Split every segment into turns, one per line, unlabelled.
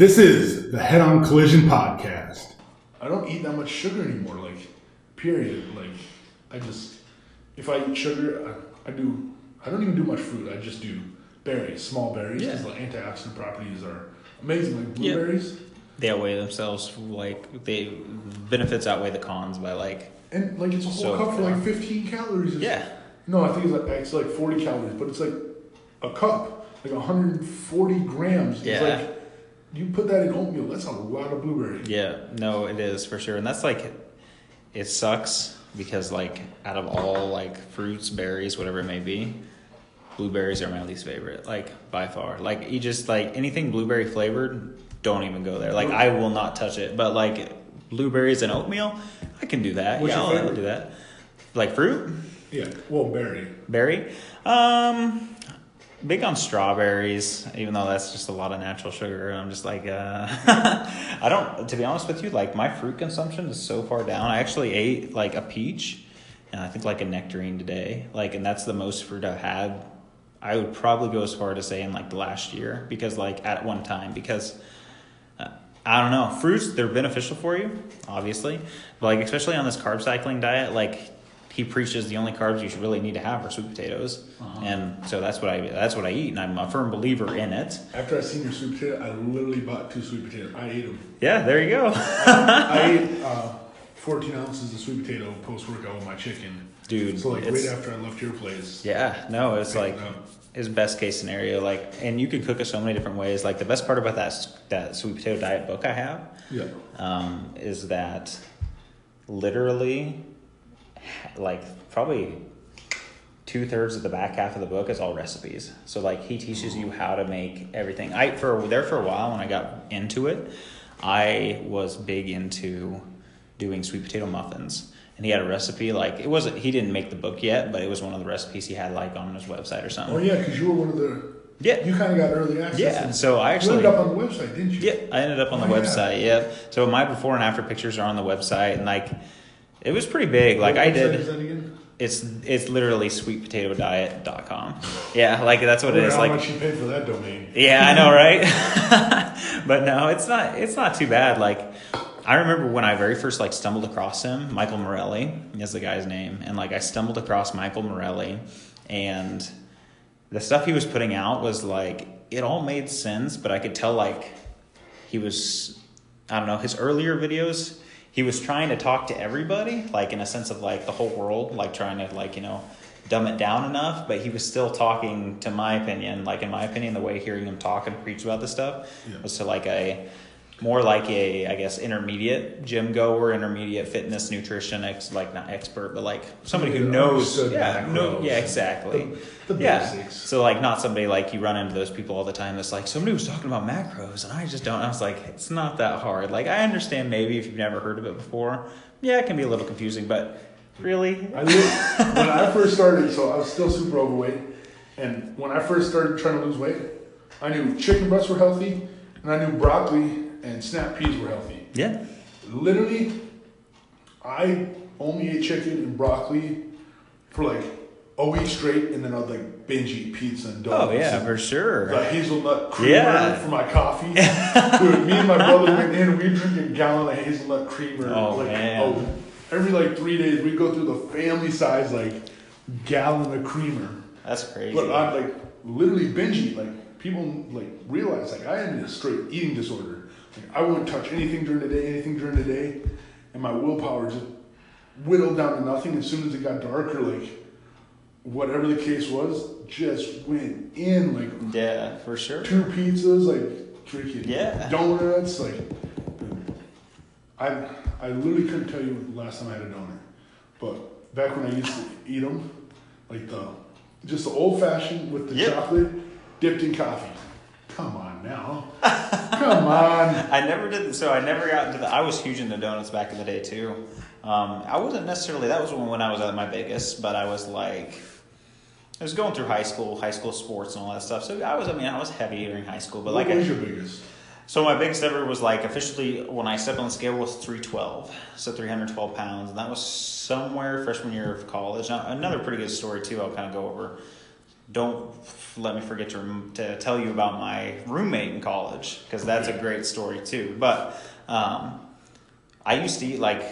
This is the Head On Collision Podcast.
I don't eat that much sugar anymore. Like, period. Like, I just if I eat sugar, I, I do. I don't even do much fruit. I just do berries, small berries, because
Yeah.
the antioxidant properties are amazing. Like
Yeah.
blueberries,
They outweigh themselves like they benefits outweigh the cons by like
and like it's a whole
So
cup for like 15 calories. or
yeah
No, I think it's like it's like 40 calories, but it's like a cup, like 140 grams.
Yeah.
It's like you put that in oatmeal. That's a lot of blueberry.
yeah no it is for sure and that's like it sucks because like out of all like fruits berries whatever it may be blueberries are my least favorite like by far like you just like anything blueberry flavored don't even go there like I will not touch it but like blueberries and oatmeal I can do that
What's
yeah I'll, I'll do that like fruit
Yeah. Well, berry.
Berry. Um, big on strawberries, even though that's just a lot of natural sugar. I'm just like, uh, I don't, to be honest with you, like my fruit consumption is so far down. I actually ate like a peach and I think like a nectarine today. Like, and that's the most fruit I've had. I would probably go as far to say in like the last year because like at one time, because uh, I don't know. Fruits, they're beneficial for you, obviously. But like especially on this carb cycling diet, like he preaches the only carbs you should really need to have are sweet potatoes.
Uh-huh.
And so that's what I that's what I eat and I'm a firm believer in it.
After I seen your sweet potato, I literally bought two sweet potatoes. I ate them.
Yeah, there you go.
I ate uh, 14 ounces of sweet potato post workout with my chicken.
Dude,
So like
it's-
right after I left your place.
Yeah, no, it's
Pick
like
it
his best case scenario. Like, and you can cook it so many different ways. Like the best part about that that sweet potato diet book I have
Yeah.
um, is that literally, like probably two thirds of the back half of the book is all recipes. So like he teaches you how to make everything. I for there for a while when I got into it, I was big into doing sweet potato muffins. And he had a recipe like it wasn't he didn't make the book yet, but it was one of the recipes he had like on his website or something.
Oh yeah, because you were one of the.
Yeah.
You kind of got early access.
Yeah,
and
so I
you
actually
ended up on the website, didn't you?
yeah, I ended up on the
Oh, yeah.
website. Yep. So my before and after pictures are on the website, and like, it was pretty big. Like
What
I did.
Is that again?
It's it's literally sweetpotatodiet.com. Yeah, like that's what
I
it is.
how
Like
much you paid for that domain?
yeah, I know, right? but no, it's not. It's not too bad. Like I remember when I very first like stumbled across him. Michael Morelli is the guy's name, and like I stumbled across Michael Morelli, and the stuff he was putting out was like it all made sense, but I could tell like he was I don't know his earlier videos. He was trying to talk to everybody, like in a sense of like the whole world, like trying to like you know dumb it down enough, but he was still talking, to my opinion, like in my opinion, the way hearing him talk and preach about this stuff
Yeah.
was to like a more like a I guess intermediate gym goer, intermediate fitness nutrition ex like not expert, but like somebody who knows yeah, no, yeah, exactly.
The, the
yeah.
basics.
So like not somebody like you run into those people all the time that's like somebody was talking about macros and I just don't I was like it's not that hard. Like I understand maybe if you've never heard of it before. Yeah, it can be a little confusing, but really
I lived, when I first started, so I was still super overweight, and when I first started trying to lose weight, I knew chicken breasts were healthy, and I knew broccoli and snap peas were healthy.
Yeah.
Literally, I only ate chicken and broccoli for like a week straight, and then I'd like binge eat pizza and donuts.
Oh yeah, for sure.
the hazelnut creamer
Yeah.
for my coffee. Dude, me and my brother went in, we drink a gallon of hazelnut creamer.
Oh,
like,
man.
every like three days, we go through the family size like gallon of creamer.
That's crazy.
But I'd like literally binge eat. Like people like realize like I had a straight eating disorder. Like I wouldn't touch anything during the day, anything during the day, and my willpower just whittled down to nothing. As soon as it got darker, like whatever the case was, just went in like
yeah, for sure.
two pizzas, like freaking
Yeah.
donuts, like I I literally couldn't tell you the last time I had a donut, but back when I used to eat them, like the just the old fashioned with the
Yep.
chocolate dipped in coffee. Come on now, come on.
I never did. So I never got into the. I was huge into donuts back in the day too. Um, I wasn't necessarily. That was when, when I was at my biggest, but I was like, I was going through high school, high school sports and all that stuff. So I was. I mean, I was heavy during high school, but
what
like,
was
I,
your biggest?
so my biggest ever was like officially when I stepped on the scale was three twelve, so three hundred twelve pounds, and that was somewhere freshman year of college. Now, another pretty good story too. I'll kind of go over don't let me forget to, to tell you about my roommate in college because that's a great story too. But um, I used to eat like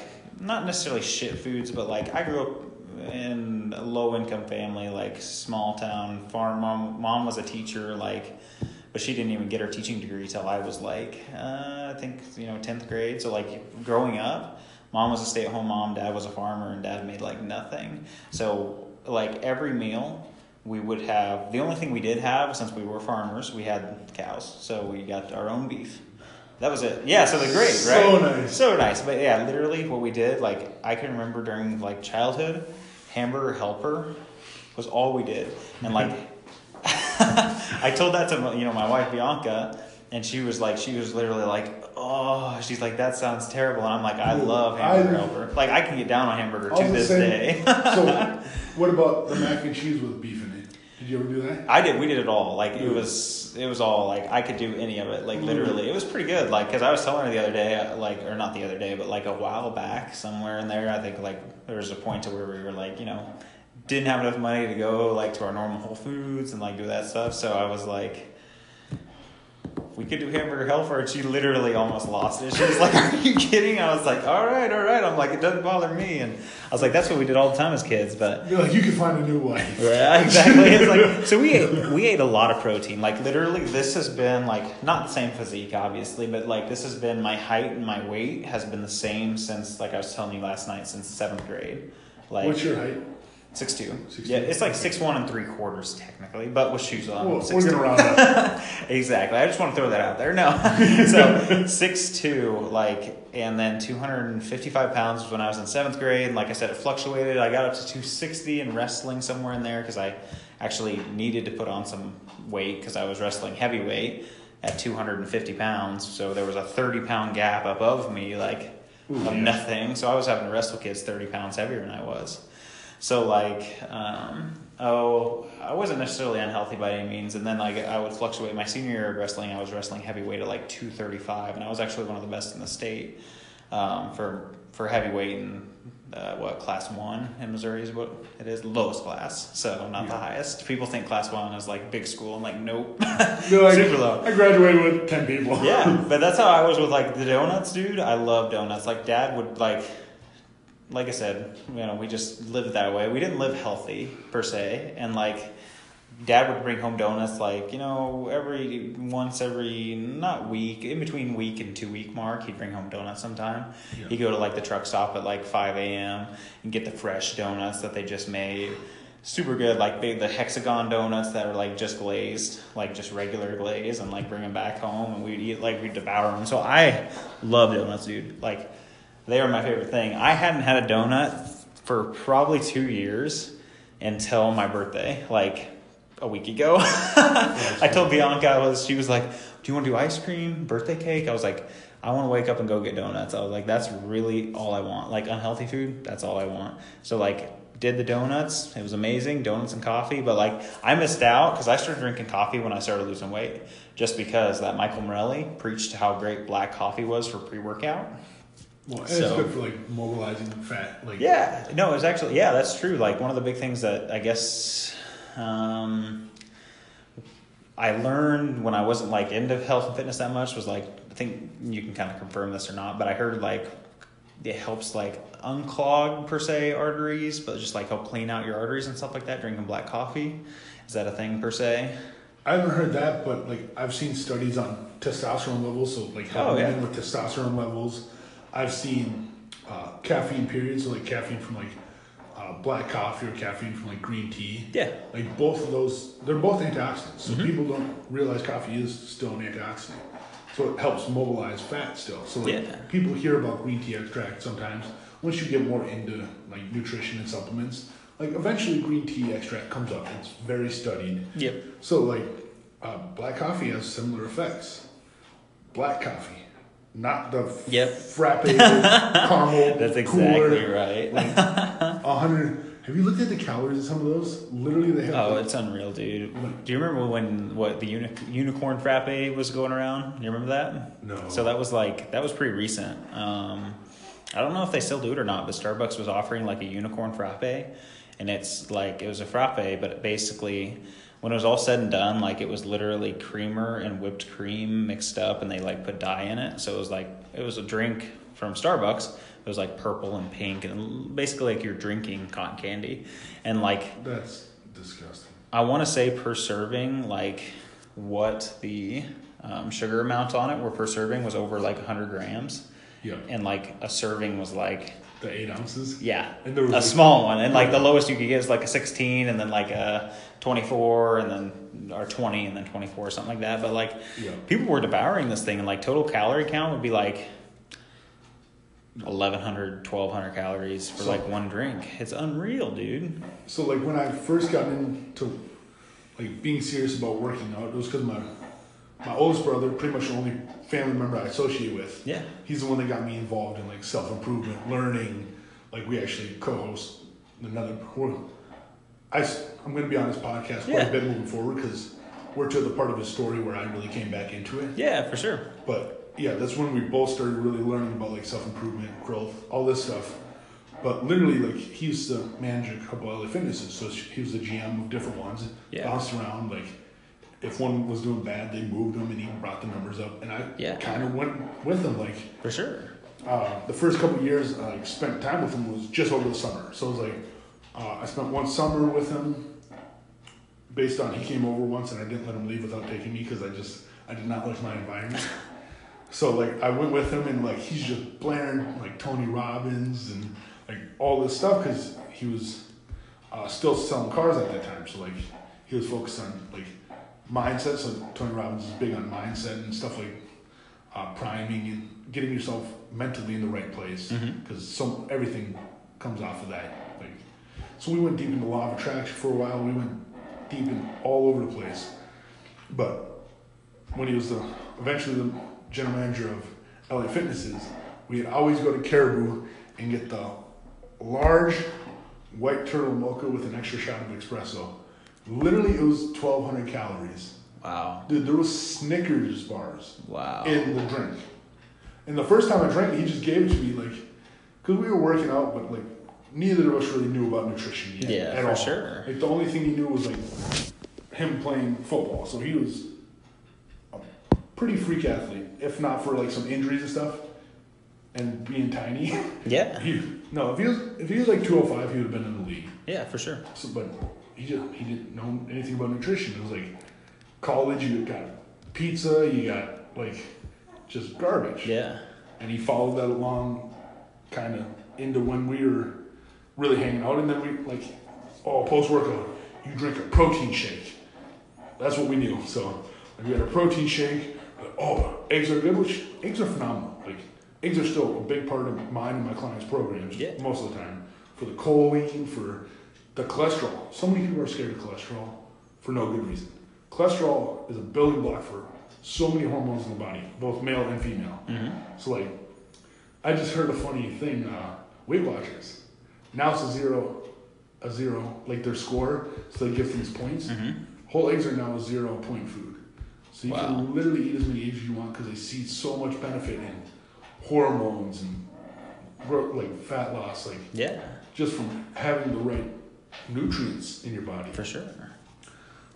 not necessarily shit foods, but like I grew up in a low income family, like small town farm. Mom, mom was a teacher, like, but she didn't even get her teaching degree till I was like, uh, I think you know tenth grade. So like growing up, mom was a stay at home mom, dad was a farmer, and dad made like nothing. So like every meal. We would have the only thing we did have since we were farmers, we had cows, so we got our own beef. That was it. Yeah, so the grade, right?
So nice.
So nice. But yeah, literally what we did, like I can remember during like childhood, hamburger helper was all we did. And like I told that to my- you know my wife Bianca and she was like she was literally like oh she's like that sounds terrible and I'm like I
Dude,
love hamburger
I-
helper. Like I can get down on hamburger to this day.
so, what about the mac and cheese with beef? Did you ever do that?
I did. We did it all. Like it was, it was all like I could do any of it. Like mm-hmm. literally, it was pretty good. Like because I was telling her the other day, like or not the other day, but like a while back, somewhere in there, I think like there was a point to where we were like, you know, didn't have enough money to go like to our normal Whole Foods and like do that stuff. So I was like. We could do hamburger helper, and she literally almost lost it. She was like, "Are you kidding?" I was like, "All right, all right." I'm like, "It doesn't bother me," and I was like, "That's what we did all the time as kids." But
You're like, you can find a new wife.
yeah, exactly. It's like so we ate we ate a lot of protein. Like literally, this has been like not the same physique, obviously, but like this has been my height and my weight has been the same since like I was telling you last night since seventh grade. Like
What's your height?
Six two.
6'2"?
Yeah, it's like six one and three quarters technically, but with shoes on.
Well,
6'2".
we're gonna round up.
exactly. I just want to throw that out there. No. so six two, like, and then two hundred and fifty five pounds was when I was in seventh grade. And like I said, it fluctuated. I got up to two sixty in wrestling somewhere in there because I actually needed to put on some weight because I was wrestling heavyweight at two hundred and fifty pounds. So there was a thirty pound gap above me, like
Ooh,
of
yeah.
nothing. So I was having to wrestle kids thirty pounds heavier than I was. So like, um, oh, I wasn't necessarily unhealthy by any means, and then like I would fluctuate. My senior year of wrestling, I was wrestling heavyweight at like two thirty five, and I was actually one of the best in the state um, for for heavyweight and uh, what class one in Missouri is what it is lowest class, so not the
Yeah.
highest. People think class one is like big school. I'm like, nope,
like,
super low.
I graduated with ten people.
Yeah, but that's how I was with like the donuts, dude. I love donuts. Like dad would like, like I said, you know, we just lived that way. We didn't live healthy per se, and like, dad would bring home donuts like you know every once every not week in between week and two week mark he'd bring home donuts sometime.
Yeah.
he'd go to like the truck stop at like 5 a.m and get the fresh donuts that they just made. Super good like the hexagon donuts that are like just glazed like just regular glaze and like bring them back home and we'd eat like we'd devour them so i love donuts dude. Like they are my favorite thing i hadn't had a donut for probably two years until my birthday like a week ago i told bianca i was she was like do you want to do ice cream birthday cake i was like I want to wake up and go get donuts. I was like, that's really all I want. Like unhealthy food, that's all I want. So like, did the donuts. It was amazing, donuts and coffee. But like, I missed out because I started drinking coffee when I started losing weight, just because that Michael Morelli preached how great black coffee was for pre workout.
Well, and
So-
it's good for like mobilizing fat. Like
Yeah, no, it's actually yeah, that's true. Like one of the big things that I guess um, I learned when I wasn't like into health and fitness that much was like I think you can kind of confirm this or not, but I heard like it helps like unclog per se arteries, but just like help clean out your arteries and stuff like that. Drinking black coffee is that a thing per se?
I haven't heard that, but like I've seen studies on testosterone levels. So like
Oh, yeah.
men with testosterone levels. I've seen uh, caffeine periods, so like caffeine from like uh, black coffee or caffeine from like green tea.
Yeah,
Like both of those, they're both antioxidants. So
Mhm.
people don't realize coffee is still an antioxidant. So it helps mobilize fat still. So like
Yeah.
people hear about green tea extract sometimes. Once you get more into like nutrition and supplements, like eventually green tea extract comes up. It's very studied.
yep,
So like uh, black coffee has similar effects. Black coffee, not the
Yep.
frappe caramel.
that's exactly
cooler,
right.
Like a hundred. Have you looked at the calories of some of those? Literally, they have.
Oh,
like,
it's unreal, dude. Do you remember when what the uni- unicorn frappe was going around? You remember that?
no.
So that was like that was pretty recent. Um, I don't know if they still do it or not, but Starbucks was offering like a unicorn frappe, and it's like it was a frappe, but basically when it was all said and done, like it was literally creamer and whipped cream mixed up, and they like put dye in it. So it was like it was a drink from Starbucks. It was like purple and pink, and basically like you're drinking cotton candy, and like
That's disgusting.
I want to say per serving, like what the um, sugar amount on it were per serving was over like 100 grams,
Yeah.
and like a serving was like
The eight ounces.
yeah,
And there was
a
like-
small one, and like the lowest you could get is like a 16, and then like a 24, and then or 20, and then 24, or something like that. But like
Yeah.
people were devouring this thing, and like total calorie count would be like 1100, 1200 calories for
So-
like one drink. It's unreal, dude.
So like when I first got into like being serious about working out, it was because my my oldest brother, pretty much only family member I associate with.
Yeah.
He's the one that got me involved in like self improvement, learning. Like we actually co-host another. I am going to be on this podcast quite
Yeah.
a bit moving forward because we're to the part of his story where I really came back into it.
Yeah, for sure.
But yeah, that's when we both started really learning about like self improvement, growth, all this stuff. But literally, like he's the manager of a couple other fitnesses, so he was the GM of different ones.
Yeah.
Bounced around. Like if one was doing bad, they moved him, and he brought the numbers up. And I
Yeah.
kind of went with him. Like
For sure.
uh, the first couple of years I spent time with him was just over the summer. So it was like uh, I spent one summer with him. Based on he came over once and I didn't let him leave without taking me because I just I did not like my environment. So like I went with him and like he's just blaring like Tony Robbins and like all this stuff because he was uh, still selling cars at that time. So like he was focused on like mindset. So Tony Robbins is big on mindset and stuff like uh, priming and getting yourself mentally in the right place because some everything comes off of that. Like so we went deep into law of attraction for a while. We went deep in all over the place, but when he was the eventually the general manager of LA Fitnesses, we'd always go to Caribou and get the large white turtle mocha with an extra shot of espresso. Literally, it was 1,200 calories.
Wow.
Dude, there was Snickers bars
Wow.
in the drink. And the first time I drank it, he just gave it to me, like, because we were working out, but like, neither of us really knew about nutrition yet.
Yeah,
at
for
all.
sure.
Like, the only thing he knew was like him playing football. So he was a pretty freak athlete, if not for like some injuries and stuff, and being tiny.
yeah.
he, no, if he was if he was like two hundred five, he would have been in the league.
Yeah, for sure.
So, but he just he didn't know anything about nutrition. It was like college, you got pizza, you got like just garbage.
Yeah.
And he followed that along, kind of into when we were really hanging out, and then we like, oh, post workout, you drink a protein shake. That's what we knew. So like, we had a protein shake. Like, oh, eggs are good, which eggs are phenomenal. Eggs are still a big part of mine and my clients' programs
Yeah.
most of the time. For the choline, for the cholesterol. So many people are scared of cholesterol for no good reason. Cholesterol is a building block for so many hormones in the body, both male and female.
Mm-hmm.
So like, I just heard a funny thing. Uh, Weight Watchers now it's a zero, a zero like their score, so they give things points.
Mm-hmm.
Whole eggs are now a zero point food, so you
Wow.
can literally eat as many eggs as you want because they see so much benefit in hormones and gro- like fat loss, like
Yeah,
just from having the right nutrients in your body.
for sure.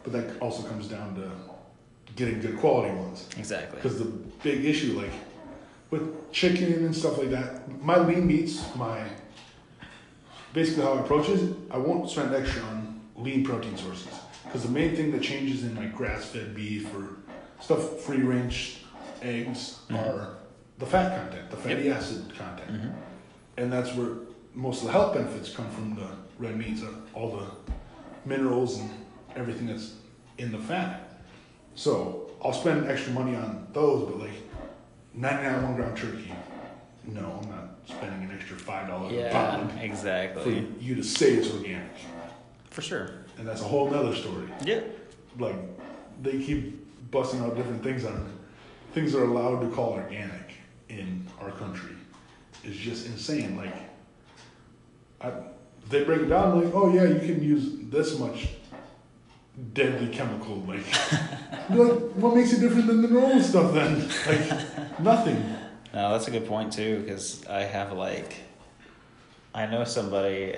But that also comes down to getting good quality ones.
Exactly.
Because the big issue, like with chicken and stuff like that, my lean meats, my basically how I approach it, I won't spend extra on lean protein sources. Because the main thing that changes in like grass fed beef or stuff free range eggs
Mhm.
are the fat content, the fatty acid content.
Mm-hmm.
And that's where most of the health benefits come from the red meats, uh, all the minerals and everything that's in the fat. So I'll spend extra money on those, but like 99 one gram turkey, no, I'm not spending an extra five dollars a
Yeah,
pound for
exactly.
you to say it's organic,
For sure.
and that's a whole nother story.
Yeah.
Like they keep busting out different things on things that are allowed to call organic in our country is just insane. Like I, they break it down like, oh yeah, you can use this much deadly chemical. Like, like what makes it different than the normal stuff then? Like nothing.
No, that's a good point too, because I have like, I know somebody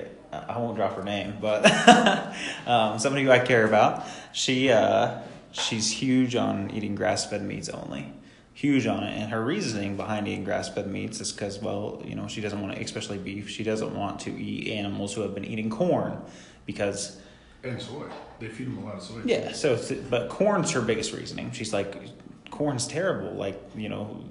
I won't drop her name, but um, somebody who I care about. She uh, she's huge on eating grass fed meats only, huge on it. And her reasoning behind eating grass fed meats is because well, you know, she doesn't want to, especially beef. She doesn't want to eat animals who have been eating corn because
And soy. They feed them a lot of soy.
yeah. So, but corn's her biggest reasoning. She's like, corn's terrible. Like, you know,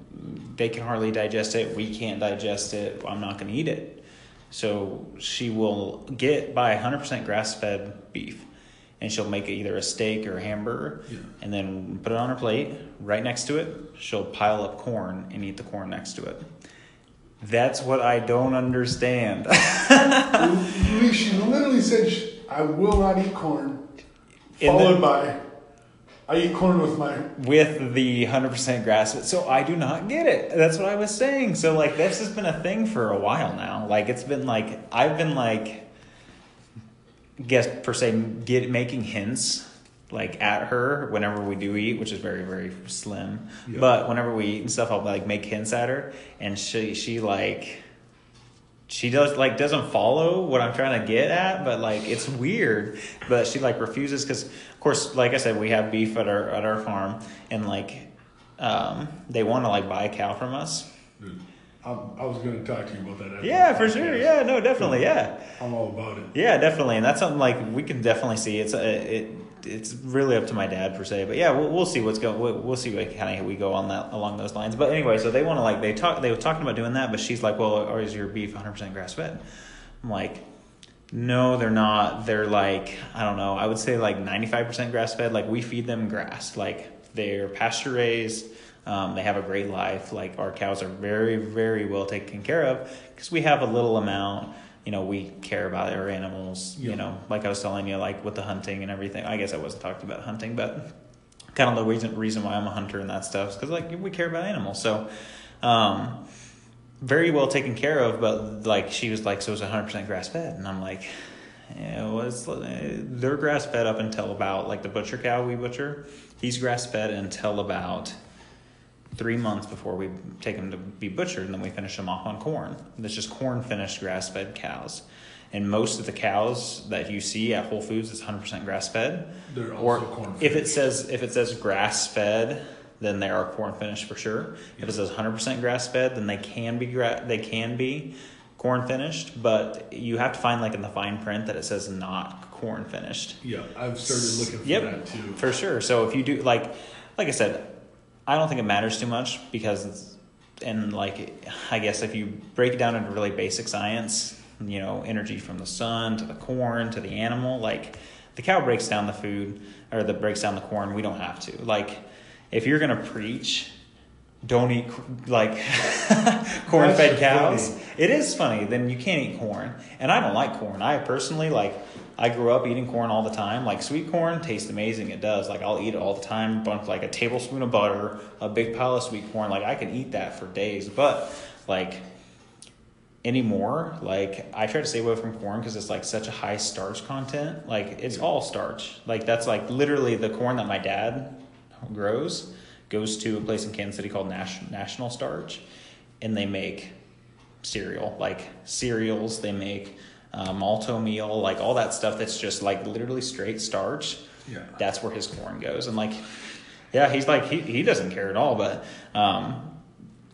they can hardly digest it. We can't digest it. I'm not going to eat it. So she will get buy 100% grass fed beef, and she'll make either a steak or a hamburger,
Yeah.
and then put it on her plate. Right next to it, she'll pile up corn and eat the corn next to it. That's what I don't understand.
She literally said, sh- I will not eat corn. Followed
the-
by, I eat corn with my.
with the 100% grass so i do not get it that's what i was saying so like this has been a thing for a while now like it's been like i've been like guess per se get making hints like at her whenever we do eat which is very very slim
Yeah.
but whenever we eat and stuff i'll like make hints at her and she she like she does like doesn't follow what I'm trying to get at, but like it's weird. But she like refuses because, of course, like I said, we have beef at our at our farm, and like um, they want to like buy a cow from us.
Dude, I, I was going to talk to you about that. after
Yeah, for sure. Yeah, no, definitely. Yeah,
I'm all about it.
yeah, definitely. And that's something like we can definitely see. It's a, it it's really up to my dad per se, but yeah, we'll, we'll see what's going. We'll, we'll see what kind of we go on that along those lines. But anyway, so they want to like they talk. They were talking about doing that, but she's like, well, or is your beef 100 percent grass fed? I'm like. No, they're not. They're like, I don't know. I would say like 95% grass fed. Like we feed them grass. Like they're pasture raised. Um, they have a great life. Like our cows are very, very well taken care of because we have a little amount. You know, we care about our animals. You know, like I was telling you, like with the hunting and everything. I guess I wasn't talking about hunting, but kind of the reason reason why I'm a hunter and that stuff is because like we care about animals. So, um, very well taken care of. But like she was like, so it's 100 percent grass fed, and I'm like. Yeah, well, it's, they're grass fed up until about like the butcher cow we butcher. He's grass fed until about three months before we take them to be butchered, and then we finish them off on corn. That's just corn finished grass fed cows. And most of the cows that you see at Whole Foods is 100% grass fed.
They're
Or
also corn
if it says if it says grass fed, then they are corn finished for sure. If it says 100% grass fed, then they can be gra- they can be corn finished, but you have to find like in the fine print that it says not corn finished.
Yeah, I've started looking for
Yep,
that too.
for sure. So if you do like, like I said, I don't think it matters too much because, it's, and like, I guess if you break it down into really basic science, you know, energy from the sun to the corn to the animal, like the cow breaks down the food or the breaks down the corn. We don't have to. Like, if you're gonna preach, don't eat like corn fed cows.
funny.
It is funny. Then you can't eat corn, and I don't like corn. I personally like. I grew up eating corn all the time. Like sweet corn tastes amazing. It does. Like I'll eat it all the time. Bunch like a tablespoon of butter, a big pile of sweet corn. Like I can eat that for days. But like anymore, like I try to stay away from corn because it's like such a high starch content. Like it's all starch. Like that's like literally the corn that my dad grows goes to a place in Kansas City called National Starch, and they make cereal, like cereals. They make uh, Malt-O-Meal, like all that stuff that's just like literally straight starch.
Yeah.
That's where his corn goes, and like, yeah, he's like he he doesn't care at all, but um.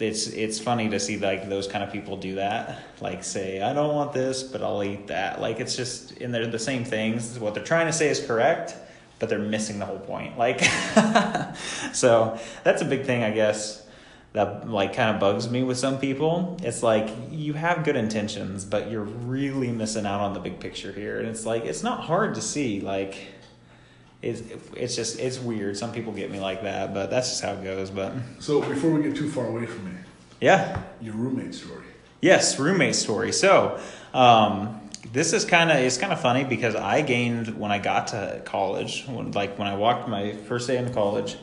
It's it's funny to see like those kind of people do that. Like say, I don't want this, but I'll eat that. Like it's just and they're the same things. What they're trying to say is correct, but they're missing the whole point. Like, so that's a big thing, I guess, that like kind of bugs me with some people. It's like you have good intentions, but you're really missing out on the big picture here. And it's like it's not hard to see. Like, it's it's just it's weird. Some people get me like that, but that's just how it goes. But
So before we get too far away from me,
yeah,
your roommate story.
Yes, roommate story. So, um, this is kind of it's kind of funny because I gained when I got to college. When, like when I walked my first day into college,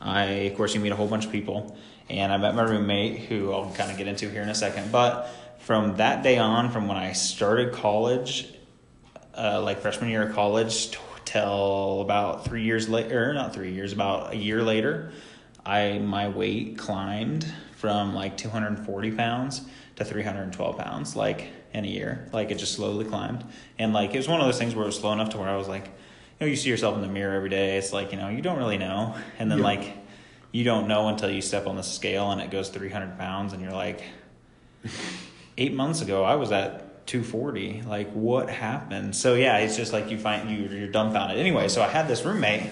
I of course you meet a whole bunch of people, and I met my roommate who I'll kind of get into here in a second. But from that day on, from when I started college, uh, like freshman year of college t- till about three years later, not three years, about a year later, I my weight climbed from like 240 pounds to 312 pounds. Like in a year. Like it just slowly climbed, and like it was one of those things where it was slow enough to where I was like, you know, you see yourself in the mirror every day. It's like you know you don't really know, and then
Yeah.
like you don't know until you step on the scale and it goes three hundred pounds, and you're like, eight months ago I was at 240. Like what happened? So yeah, it's just like you find you you're dumbfounded. Anyway, so I had this roommate,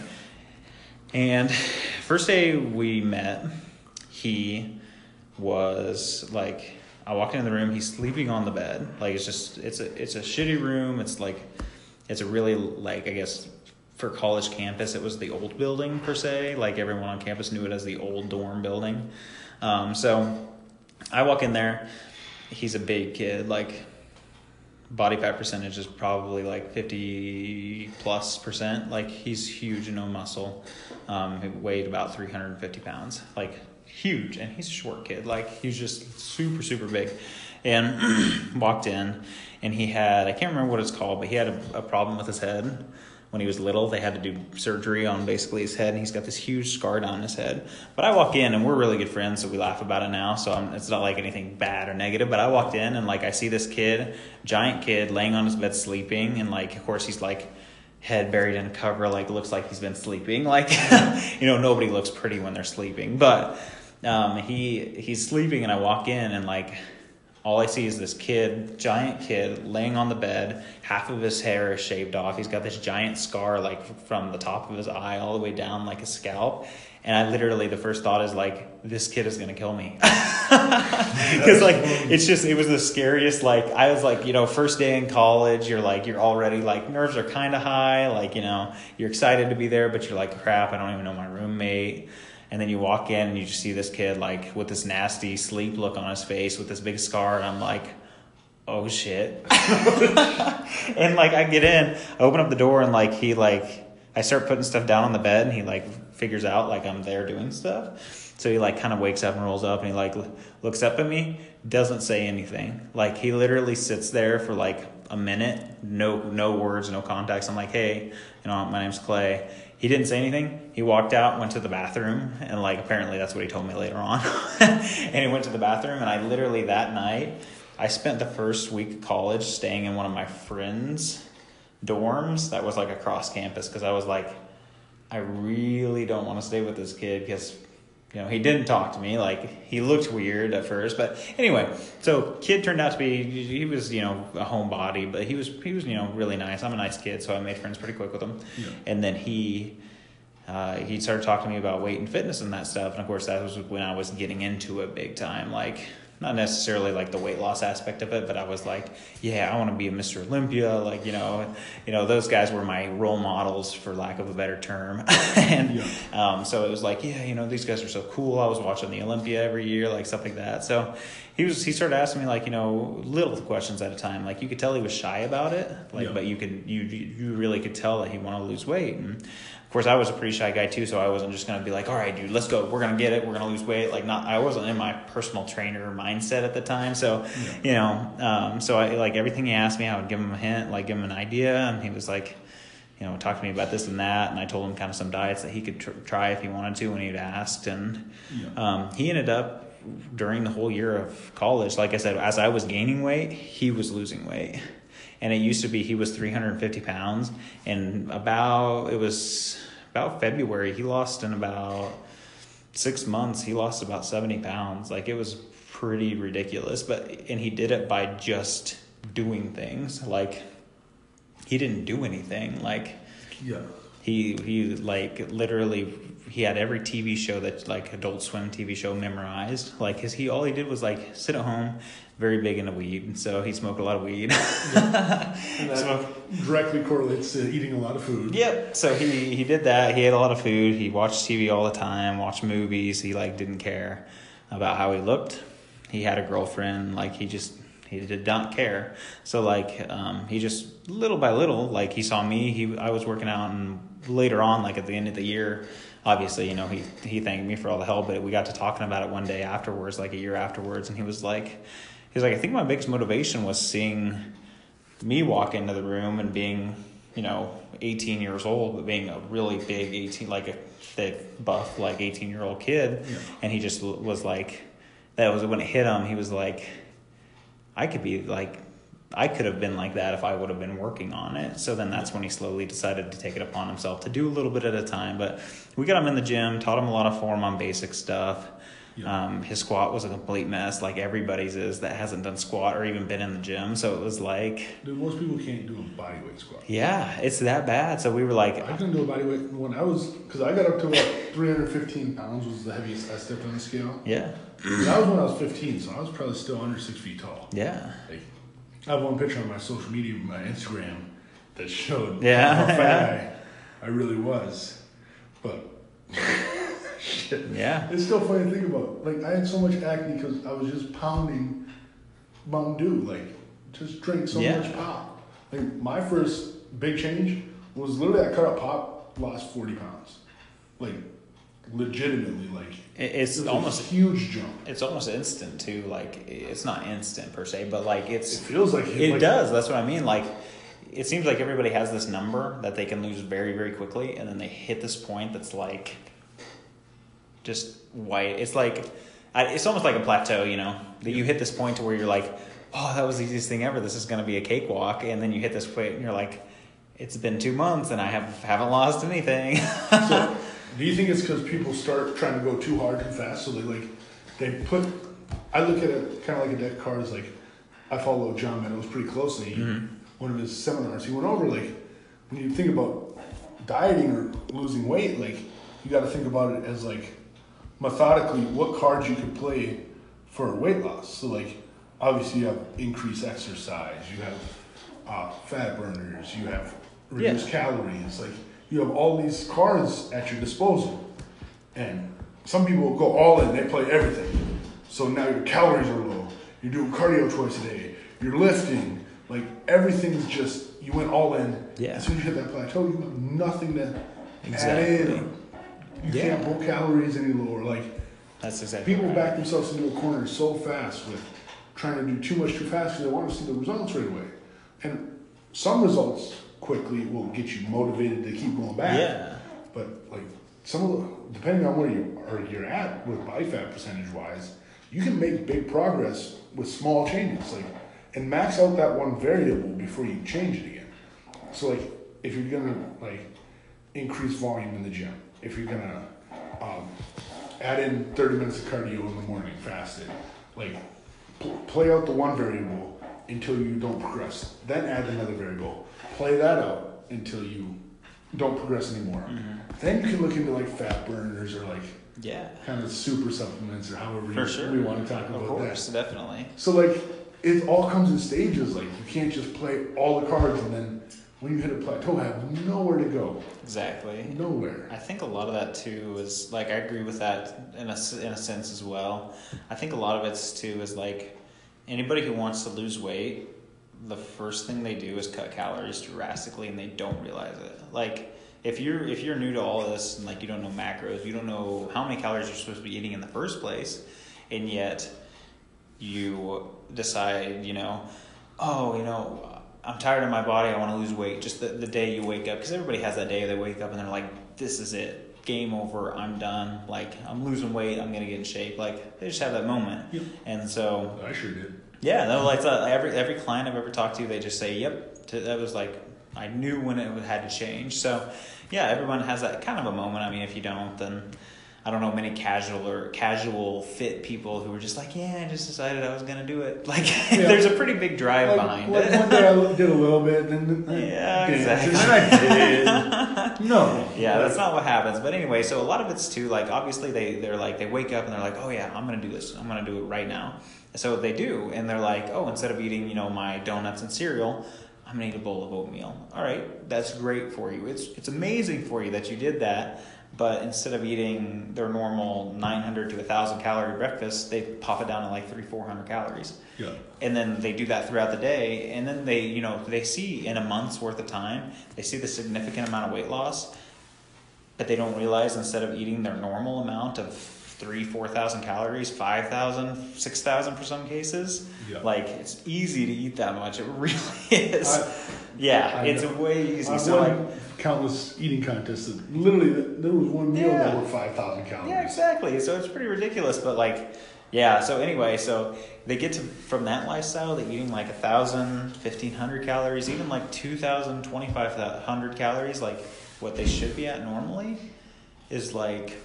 and first day we met, he was like I walked into the room, he's sleeping on the bed. Like it's just it's a it's a shitty room. It's like it's a really like I guess for college campus it was the old building per se. Like everyone on campus knew it as the old dorm building. Um, so I walk in there, he's a big kid, like body fat percentage is probably like 50 plus percent. Like he's huge and no muscle. Um, he weighed about 350 pounds, like huge. And he's a short kid. Like he's just super, super big. And walked in and he had, I can't remember what it's called, but he had a, a problem with his head. When he was little, they had to do surgery on basically his head, and he's got this huge scar down his head. But I walk in, and we're really good friends, so we laugh about it now. So I'm, it's not like anything bad or negative. But I walked in, and like I see this kid, giant kid, laying on his bed sleeping, and like of course he's like head buried in a cover, like looks like he's been sleeping. Like you know, nobody looks pretty when they're sleeping, but um, he he's sleeping, and I walk in, and like all I see is this kid, giant kid, laying on the bed. Half of his hair is shaved off. He's got this giant scar, like from the top of his eye all the way down, like a scalp. And I literally, the first thought is like, this kid is gonna kill me, because like it's just, it was the scariest. Like I was like, you know, first day in college, you're like, you're already like nerves are kind of high. Like you know, you're excited to be there, but you're like, crap, I don't even know my roommate. And then you walk in and you just see this kid like with this nasty sleep look on his face with this big scar, and I'm like, oh shit. and like I get in, I open up the door, and like he like I start putting stuff down on the bed, and he like figures out like I'm there doing stuff. So he like kind of wakes up and rolls up, and he like looks up at me, doesn't say anything. Like he literally sits there for like a minute, no no words, no contacts. I'm like, hey, you know, my name's Clay. He didn't say anything. He walked out, went to the bathroom, and like apparently that's what he told me later on. and he went to the bathroom, and I literally that night, I spent the first week of college staying in one of my friends' dorms that was like across campus because I was like, I really don't want to stay with this kid because you know he didn't talk to me like he looked weird at first but anyway so kid turned out to be he was you know a homebody but he was he was you know really nice i'm a nice kid so i made friends pretty quick with him
Yeah.
and then he uh, he started talking to me about weight and fitness and that stuff and of course that was when i was getting into it big time like not necessarily like the weight loss aspect of it but i was like yeah i want to be a mr olympia like you know you know those guys were my role models for lack of a better term. And
Yeah.
um, so it was like yeah you know these guys are so cool. I was watching the olympia every year like stuff like that. So he was he started asking me like you know little questions at a time. Like you could tell he was shy about it like
Yeah.
but you could you you really could tell that he wanted to lose weight. And of course, I was a pretty shy guy too, so I wasn't just gonna be like, "All right, dude, let's go. We're gonna get it. We're gonna lose weight." Like, not I wasn't in my personal trainer mindset at the time, so you know, um, so I like everything he asked me, I would give him a hint, like give him an idea, and he was like, you know, talk to me about this and that, and I told him kind of some diets that he could tr- try if he wanted to when he'd asked, and
Yeah.
um, he ended up during the whole year of college, like I said, as I was gaining weight, he was losing weight. And it used to be he was 350 pounds, and about it was about February he lost in about six months he lost about 70 pounds. Like it was pretty ridiculous, but and he did it by just doing things. Like he didn't do anything. Like
Yeah.
he he like literally he had every TV show that like Adult Swim TV show memorized. Like his he all he did was like sit at home, very big into weed. So he smoked a lot of weed.
And that directly correlates to eating a lot of food.
Yep. So he he did that. He ate a lot of food. He watched TV all the time. Watched movies. He like didn't care about how he looked. He had a girlfriend. Like he just he did not care. So like um, he just little by little like he saw me. He I was working out and later on like at the end of the year. Obviously, you know, he he thanked me for all the help, but we got to talking about it one day afterwards, like a year afterwards, and he was like, he was like, I think my biggest motivation was seeing me walk into the room and being, you know, 18 years old, but being a really big 18, like a thick, buff, like 18 year old kid.
Yeah.
And he just was like, that was when it hit him. He was like, I could be like I could have been like that if I would have been working on it. So then that's when he slowly decided to take it upon himself to do a little bit at a time. But we got him in the gym, taught him a lot of form on basic stuff.
Yeah.
Um, his squat was a complete mess, like everybody's is that hasn't done squat or even been in the gym. So it was like,
Dude, most people can't do a bodyweight squat.
yeah, it's that bad. So we were like,
I couldn't do a bodyweight when I was, because I got up to about 315 pounds was the heaviest I stepped on the scale.
yeah,
That was when I was 15, so I was probably still under six feet tall.
yeah,
Like, I have one picture on my social media, my Instagram, that showed
Yeah,
how fat I, I really was. But shit,
yeah,
it's still funny to think about. Like I had so much acne because I was just pounding Mountain Dew. Like just drink so
Yeah.
much pop. Like my first big change was literally I cut out pop, lost 40 pounds. Like legitimately, like
it's
it
almost
a huge jump.
it's almost instant too. Like it's not instant per se, but like
It
it's
feels like
it
like,
does. That's what I mean. Like it seems like everybody has this number that they can lose very very quickly, and then they hit this point that's like just white. It's like it's almost like a plateau. You know that you hit this point to where you're like, oh, that was the easiest thing ever. This is going to be a cakewalk, and then you hit this point and you're like. It's been two months and I have haven't lost anything.
So, do you think it's because people start trying to go too hard too fast? So they like, they put. I look at it kind of like a deck of cards. Like, I follow John Meadows pretty closely. Mm-hmm. One of his seminars, he went over like, when you think about dieting or losing weight, like you got to think about it as like methodically what cards you could play for weight loss. So like, obviously you have increased exercise, you have uh, fat burners, you have reduced
Yeah.
calories, like you have all these cards at your disposal. And some people go all in, they play everything. So now your calories are low, you're doing cardio twice a day, you're lifting, like everything's just, you went all in.
Yeah.
As soon as you hit that plateau, you have nothing to add in. You
Yeah.
can't pull calories any lower. Like
That's exactly
people
right.
back themselves into a corner so fast with trying to do too much too fast because they want to see the results right away. And some results quickly will get you motivated to keep going back.
Yeah.
But like some of the, depending on where you are you're at with body fat percentage wise, you can make big progress with small changes. Like and max out that one variable before you change it again. So like if you're gonna like increase volume in the gym, if you're gonna um, add in 30 minutes of cardio in the morning fasted, like pl- play out the one variable until you don't progress. Then add another variable. Play that out until you don't progress anymore. Then you can look into like fat burners or like
Yeah.
kind of super supplements or however you,
sure.
we want to talk about Of
course,
that.
definitely.
So like it all comes in stages. Like you can't just play all the cards and then when you hit a plateau, I have nowhere to go.
Exactly.
Nowhere.
I think a lot of that too is like I agree with that in a in a sense as well. I think a lot of it's too is like anybody who wants to lose weight, the first thing they do is cut calories drastically, and they don't realize it. Like if you're if you're new to all this and like you don't know macros, you don't know how many calories you're supposed to be eating in the first place, and yet you decide, you know, oh, you know, I'm tired of my body. I want to lose weight. Just the, the day you wake up, because everybody has that day they wake up and they're like, this is it. Game over. I'm done. Like, I'm losing weight. I'm going to get in shape. Like, they just have that moment.
Yep.
And so,
I sure did.
yeah, no, like uh, every every client I've ever talked to, they just say, "Yep." To, that was like I knew when it had to change. So, yeah, everyone has that kind of a moment. I mean, if you don't, then I don't know many casual or casual fit people who were just like, "Yeah, I just decided I was gonna do it." Like, there's a pretty big drive
Like,
behind
like
it.
one day I did a little bit, then I
Yeah, exactly.
And I did. no.
Yeah, that's not what happens. But anyway, so a lot of it's too like obviously they they're like they wake up and they're like, oh yeah, I'm gonna do this. I'm gonna do it right now. So they do, and they're like, oh, instead of eating you know my donuts and cereal, I'm gonna eat a bowl of oatmeal. All right, that's great for you. It's it's amazing for you that you did that. But instead of eating their normal 900 to 1,000 calorie breakfast, they pop it down to like three, 400 calories
Yeah.
and then they do that throughout the day and then they you know they see in a month's worth of time they see the significant amount of weight loss but they don't realize instead of eating their normal amount of three, four thousand calories, five thousand, six thousand for some cases.
Yeah.
Like it's easy to eat that much. It really is.
I-
yeah,
I
it's
know.
way easy.
I've
so like,
countless eating contests. That literally, there was one meal
Yeah.
that were five thousand calories.
Yeah, exactly. So it's pretty ridiculous, but like, yeah. So anyway, so they get to from that lifestyle, they eating like a thousand, fifteen hundred calories, even like two thousand, twenty five hundred calories, like what they should be at normally, is like,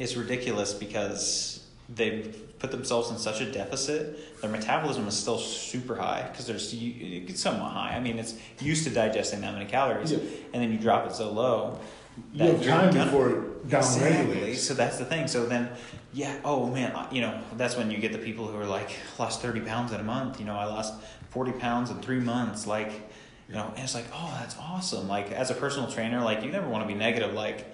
it's ridiculous because they've put themselves in such a deficit. Their metabolism is still super high because there's it's somewhat high. I mean, it's used to digesting that many calories,
Yeah.
and then you drop it so low.
You have time
gonna-
before it
Exactly. So that's the thing. So then, yeah. Oh man, you know that's when you get the people who are like lost thirty pounds in a month. You know, I lost forty pounds in three months. Like, you know, and it's like, oh, that's awesome. Like as a personal trainer, like you never want to be negative. Like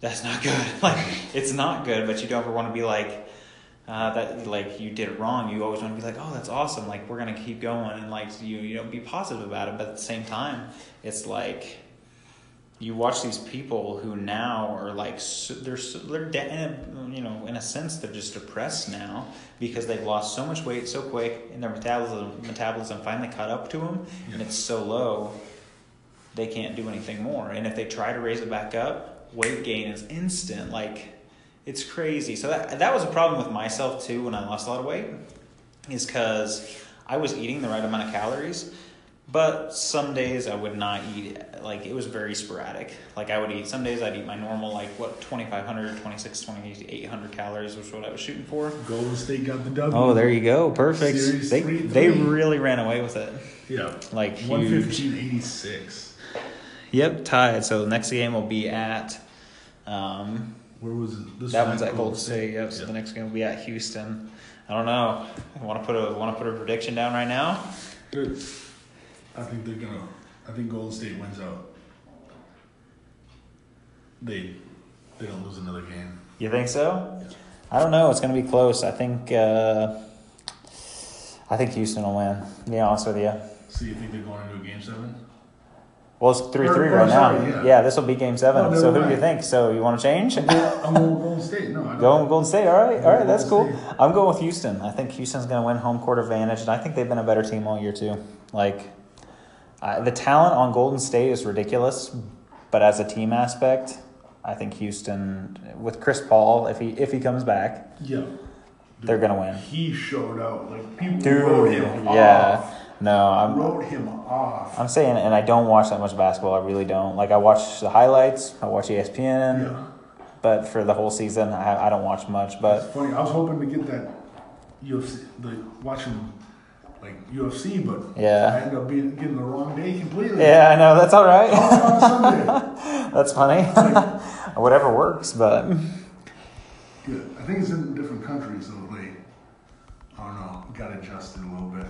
that's not good. like it's not good, but you don't ever want to be like. Uh, that like you did it wrong. You always want to be like, oh, that's awesome. Like we're gonna keep going and like you you know be positive about it. But at the same time, it's like you watch these people who now are like so, they're so, they're de- you know in a sense they're just depressed now because they've lost so much weight so quick and their metabolism metabolism finally caught up to them and it's so low they can't do anything more and if they try to raise it back up weight gain is instant. Like it's crazy. So that that was a problem with myself too when I lost a lot of weight, is because I was eating the right amount of calories, but some days I would not eat. Like it was very sporadic. Like I would eat some days I'd eat my normal like what 2500, 26, 2800 calories, which is what I was shooting for.
Golden State got the W.
Oh, there you go. Perfect.
Series
they
three, three.
they really ran away with it.
Yeah.
Like
11586.
Yep, tied. So the next game will be at um
Where was it? This
that one's at Golden State. Yep. So
Yeah.
the next game will be at Houston. I don't know. I want to put a want to put a prediction down right now.
Good. I think they're gonna. I think Golden State wins out. They, they don't lose another game.
You think so? I don't know. It's going to be close. I think. Uh, I think Houston will win. To be honest with you.
So you think they're going into a game seven?
Well, it's three
Or-
three right now.
sorry,
Yeah,
yeah.
this will be Game Seven.
Oh,
so who do you think? So you want to change?
I'm going, I'm going Golden State. No, I don't.
Going Golden State. All right, all right, that's cool.
State.
I'm going with Houston. I think Houston's going to win home court advantage, and I think they've been a better team all year too. Like, uh, the talent on Golden State is ridiculous, but as a team aspect, I think Houston with Chris Paul, if he if he comes back,
Yeah.
they're going to win.
He showed out. Like people
Dude,
wrote him
yeah.
off.
No, I'm
Wrote him off.
I'm saying, and I don't watch that much basketball. I really don't. Like I watch the highlights. I watch ESPN,
yeah.
but for the whole season, I, I don't watch much.
It's
But
funny. I was hoping to get that UFC, the watching like UFC, but
Yeah.
I ended up being getting the wrong day completely.
yeah, I know that's all right. that's funny. Whatever works, but
Good. I think it's in different countries, so like, I don't know, got adjusted a little bit.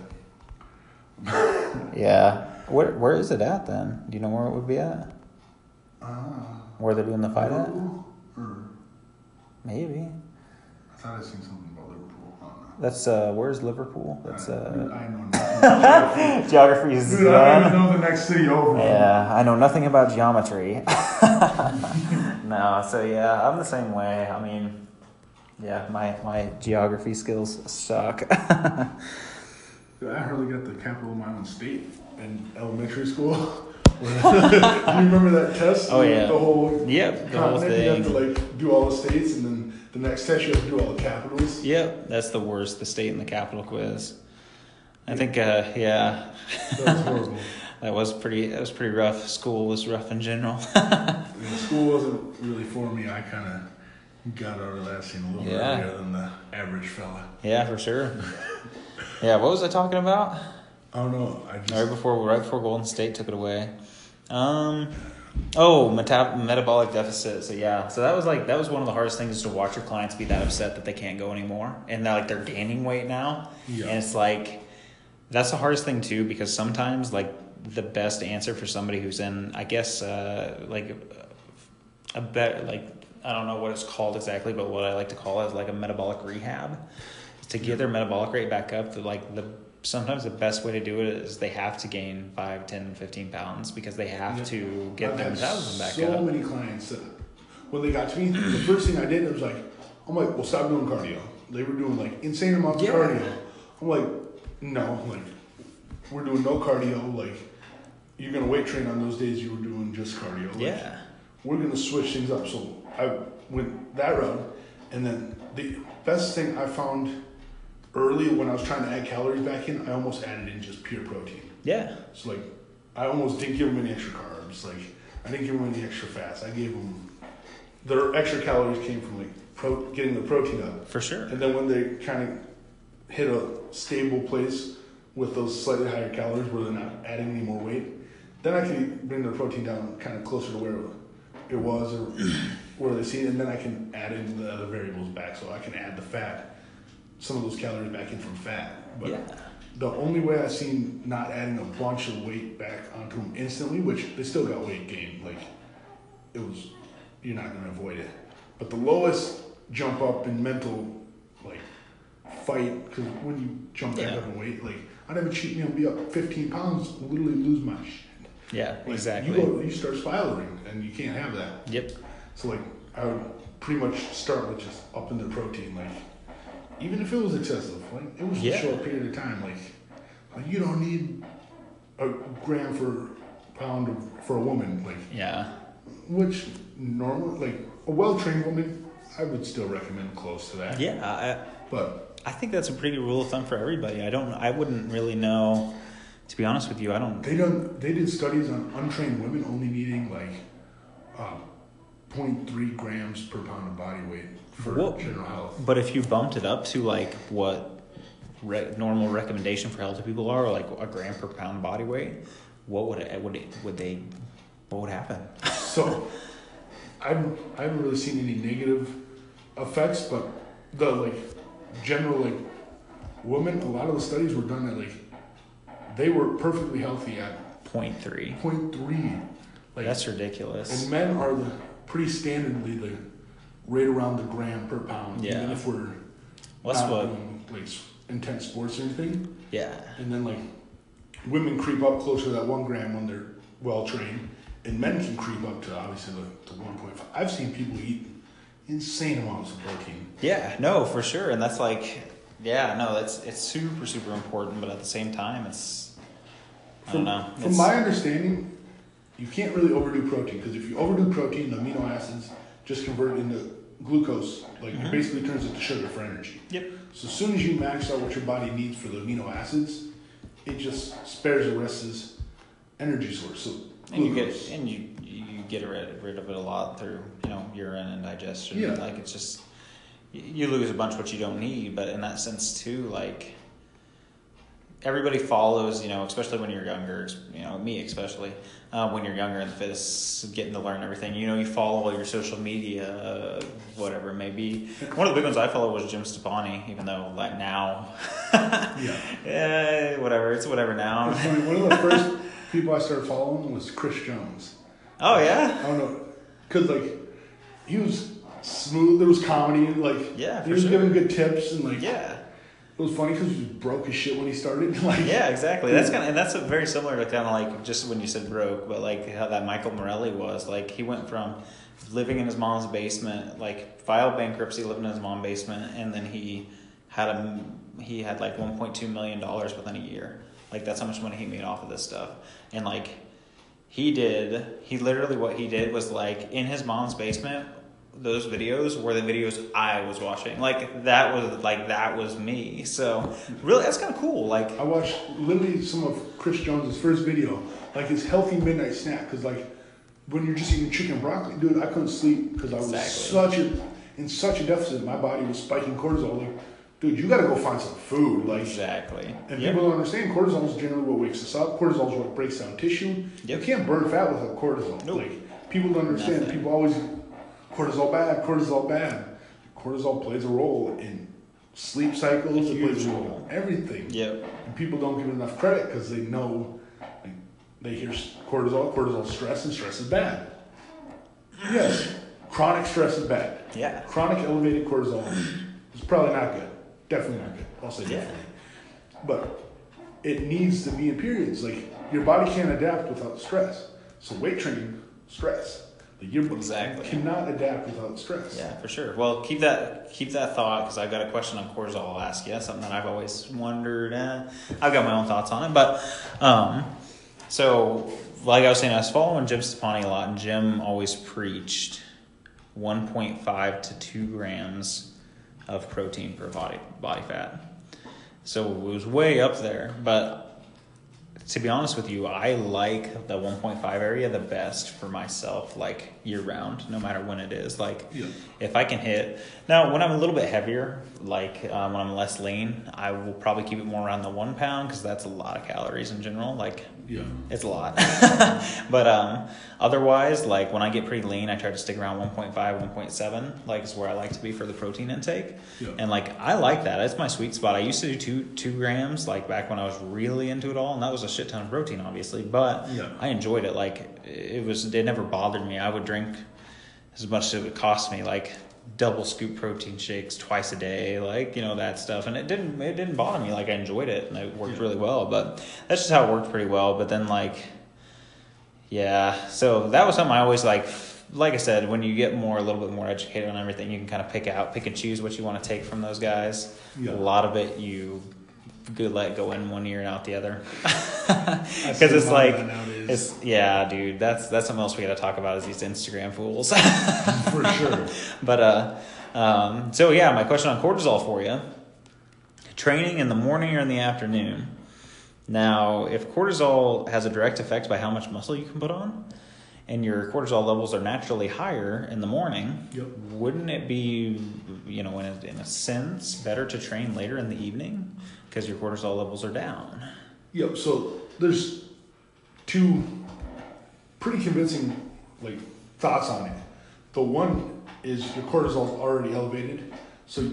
yeah. Where where is it at then? Do you know where it would be at?
Ah.
Where they're doing the fight at?
Or
Maybe.
I thought I seen something about Liverpool. I don't know.
That's uh. Where's Liverpool? That's
I,
uh.
I know nothing.
Geography is
Dude, I don't even know the next city over.
Yeah, I know nothing about geometry. no, so yeah, I'm the same way. I mean, yeah, my my geography skills suck.
Dude, I hardly got the capital of my own state in elementary school. Do you remember that test?
Oh, yeah.
The whole
yep, the whole
continent. You have to like do all the states, and then the next test you have to do all the capitals.
Yep, that's the worst. The state and the capital quiz. I think, uh, yeah,
That was horrible.
that was pretty. That was pretty rough. School was rough in general.
And school wasn't really for me. I kind of got out of that scene a little
Yeah.
earlier than the average fella.
yeah, for sure. Yeah, what was I talking about?
I don't know. I just
Right before, right before Golden State took it away. Um, oh, meta- metabolic deficit. So yeah, so that was like that was one of the hardest things is to watch your clients be that upset that they can't go anymore, and that like they're gaining weight now,
Yeah.
and it's like that's the hardest thing too because sometimes like the best answer for somebody who's in, I guess, uh, like a bet like I don't know what it's called exactly, but what I like to call it is like a metabolic rehab. To get their metabolic rate back up to like the sometimes the best way to do it is they have to gain 5, 10, 15 pounds because they have
Yeah.
to get
I've
their metabolism back
so
up.
many clients that when they got to me, the first thing I did was like, I'm like, well, stop doing cardio. They were doing like insane amounts
Yeah.
of cardio. I'm like, no, like we're doing no cardio. Like you're gonna weight train on those days you were doing just cardio. Like,
Yeah.
we're gonna switch things up. So I went that route, and then the best thing I found early when I was trying to add calories back in, I almost added in just pure protein.
Yeah.
So like, I almost didn't give them any extra carbs. Like, I didn't give them any extra fats. I gave them their extra calories came from like pro, getting the protein up,
For sure.
and then when they kind of hit a stable place with those slightly higher calories where they're not adding any more weight, then I can bring their protein down kind of closer to where it was or where they see it, and then I can add in the other variables back. So I can add the fat, some of those calories back in from fat. But
Yeah.
the only way I've seen not adding a bunch of weight back onto them instantly, which they still got weight gain, like it was, you're not gonna avoid it. But the lowest jump up in mental, like fight, because when you jump back
Yeah.
up in weight, like I'd have a cheat meal, be up 15 pounds, literally lose my shit.
Yeah.
Like,
Exactly.
You go, you start spiraling, and you can't have that.
Yep.
So like I would pretty much start with just upping the protein, like even if it was excessive, like it was
Yeah.
a short period of time, like, like you don't need a gram for pound of, for a woman, like
Yeah.
which normal like a well trained woman, I would still recommend close to that.
Yeah.
But
I, I think that's a pretty good rule of thumb for everybody. I don't. I wouldn't really know. To be honest with you, I don't.
they done they did studies on untrained women only needing like um, 0.3 grams per pound of body weight for
Well,
general health.
But if you bumped it up to like what re- normal recommendation for healthy people are, like a gram per pound body weight, what would it, would it, would they what would happen?
So, I'm, I haven't really seen any negative effects, but the like general like women, a lot of the studies were done at like they were perfectly healthy at
Point three.
0.3. Like,
That's ridiculous.
and men are the pretty standardly the right around the gram per pound, even if we're not
what.
doing like intense sports or anything.
Yeah.
And then like women creep up closer to that one gram when they're well trained, and men can creep up to obviously the, the one point five. I've seen people eat insane amounts of protein.
Yeah. No, for sure. And that's like, yeah. No, that's it's super super important. But at the same time, it's I
From,
don't know.
from
It's-
my understanding, you can't really overdo protein because if you overdo protein, the amino acids just convert into glucose. Like
Mhm.
it basically turns into sugar for energy.
Yep.
So as soon as you max out what your body needs for the amino acids, it just spares the rest as energy source. So
and you get and you you get rid, rid of it a lot through you know urine and digestion.
Yeah.
Like it's just you- you lose a bunch what you don't need. But in that sense too, like everybody follows. You know, especially when you're younger. You know, me especially uh, when you're younger and fitness, getting to learn everything. You know, you follow all your social media, uh, whatever it may be. One of the big ones I follow was Jim Stoppani, even though like now,
yeah.
eh, whatever it's whatever now.
It's funny, one of the first people I started following was Chris Jones.
oh yeah.
I don't know, cause like he was smooth. There was comedy. Like
Yeah,
he was
sure.
giving good tips and like
Yeah.
It was funny because he was broke as shit when he started. Like
Yeah, exactly. That's kind of and that's very similar to kind of like just when you said broke, but like how that Michael Morelli was. Like he went from living in his mom's basement, like filed bankruptcy, living in his mom's basement, and then he had a he had like one point two million dollars within a year. Like that's how much money he made off of this stuff, and like he did, he literally what he did was like in his mom's basement. Those videos were the videos I was watching. Like that was like that was me. So really, that's kind of cool. Like
I watched literally some of Chris Jones's first video, like his healthy midnight snack. Cause like when you're just eating chicken and broccoli, dude, I couldn't sleep because I was
Exactly.
such a in such a deficit. My body was spiking cortisol. Like, dude, you got to go find some food. Like,
Exactly.
And
Yep.
people don't understand cortisol is generally what wakes us up. Cortisol is what breaks down tissue.
Yep.
You can't burn fat without cortisol.
Nope.
Like people don't understand.
Nothing.
People always cortisol bad, cortisol bad. Cortisol plays a role in sleep cycles. It plays a role
role.
in everything.
Yep.
And people don't give it enough credit because they know like, they hear cortisol, cortisol stress, and stress is bad. Yes, chronic stress is bad.
Yeah.
Chronic elevated cortisol is probably not good. Definitely not good. I'll say
Yeah.
definitely. But it needs to be in periods. Like your body can't adapt without stress. So weight training, stress. Like your
Exactly.
cannot adapt without stress.
Yeah, for sure. Well, keep that keep that thought because I've got a question on cortisol. I'll ask you something that I've always wondered. Eh, I've got my own thoughts on it, but um, so like I was saying, I was following Jim Stoppani a lot, and Jim always preached one point five to two grams of protein per body body fat. So it was way up there, but to be honest with you, I like the 1.5 area the best for myself, like year round, no matter when it is. Like,
Yeah.
if I can hit now, when I'm a little bit heavier, like um, when I'm less lean, I will probably keep it more around the one pound because that's a lot of calories in general. Like,
Yeah.
it's a lot. but um, otherwise, like when I get pretty lean, I try to stick around 1.5, 1.7, like is where I like to be for the protein intake.
Yeah.
And like I like that. That's my sweet spot. I used to do two two grams, like back when I was really into it all, and that was a shit ton of protein, obviously. But
Yeah.
I enjoyed it. Like it was, it never bothered me. I would drink as much as it would cost me, like double scoop protein shakes twice a day, like you know that stuff, and it didn't it didn't bother me. Like I enjoyed it, and it worked
Yeah.
really well. But that's just how it worked pretty well. But then like, yeah, so that was something I always like. Like I said, when you get more a little bit more educated on everything, you can kind of pick out, pick and choose what you want to take from those guys.
Yeah.
A lot of it you could let go in one ear and out the other, because it's like
of that nowadays.
it's yeah, dude. That's that's something else we got to talk about is these Instagram fools.
for sure.
but uh, um, so yeah, my question on cortisol for you: training in the morning or in the afternoon. Now, if cortisol has a direct effect by how much muscle you can put on, and your cortisol levels are naturally higher in the morning,
Yep.
wouldn't it be, you know, in a, in a sense, better to train later in the evening because your cortisol levels are down?
Yep. So there's two pretty convincing like thoughts on it. The one is your cortisol's already elevated, so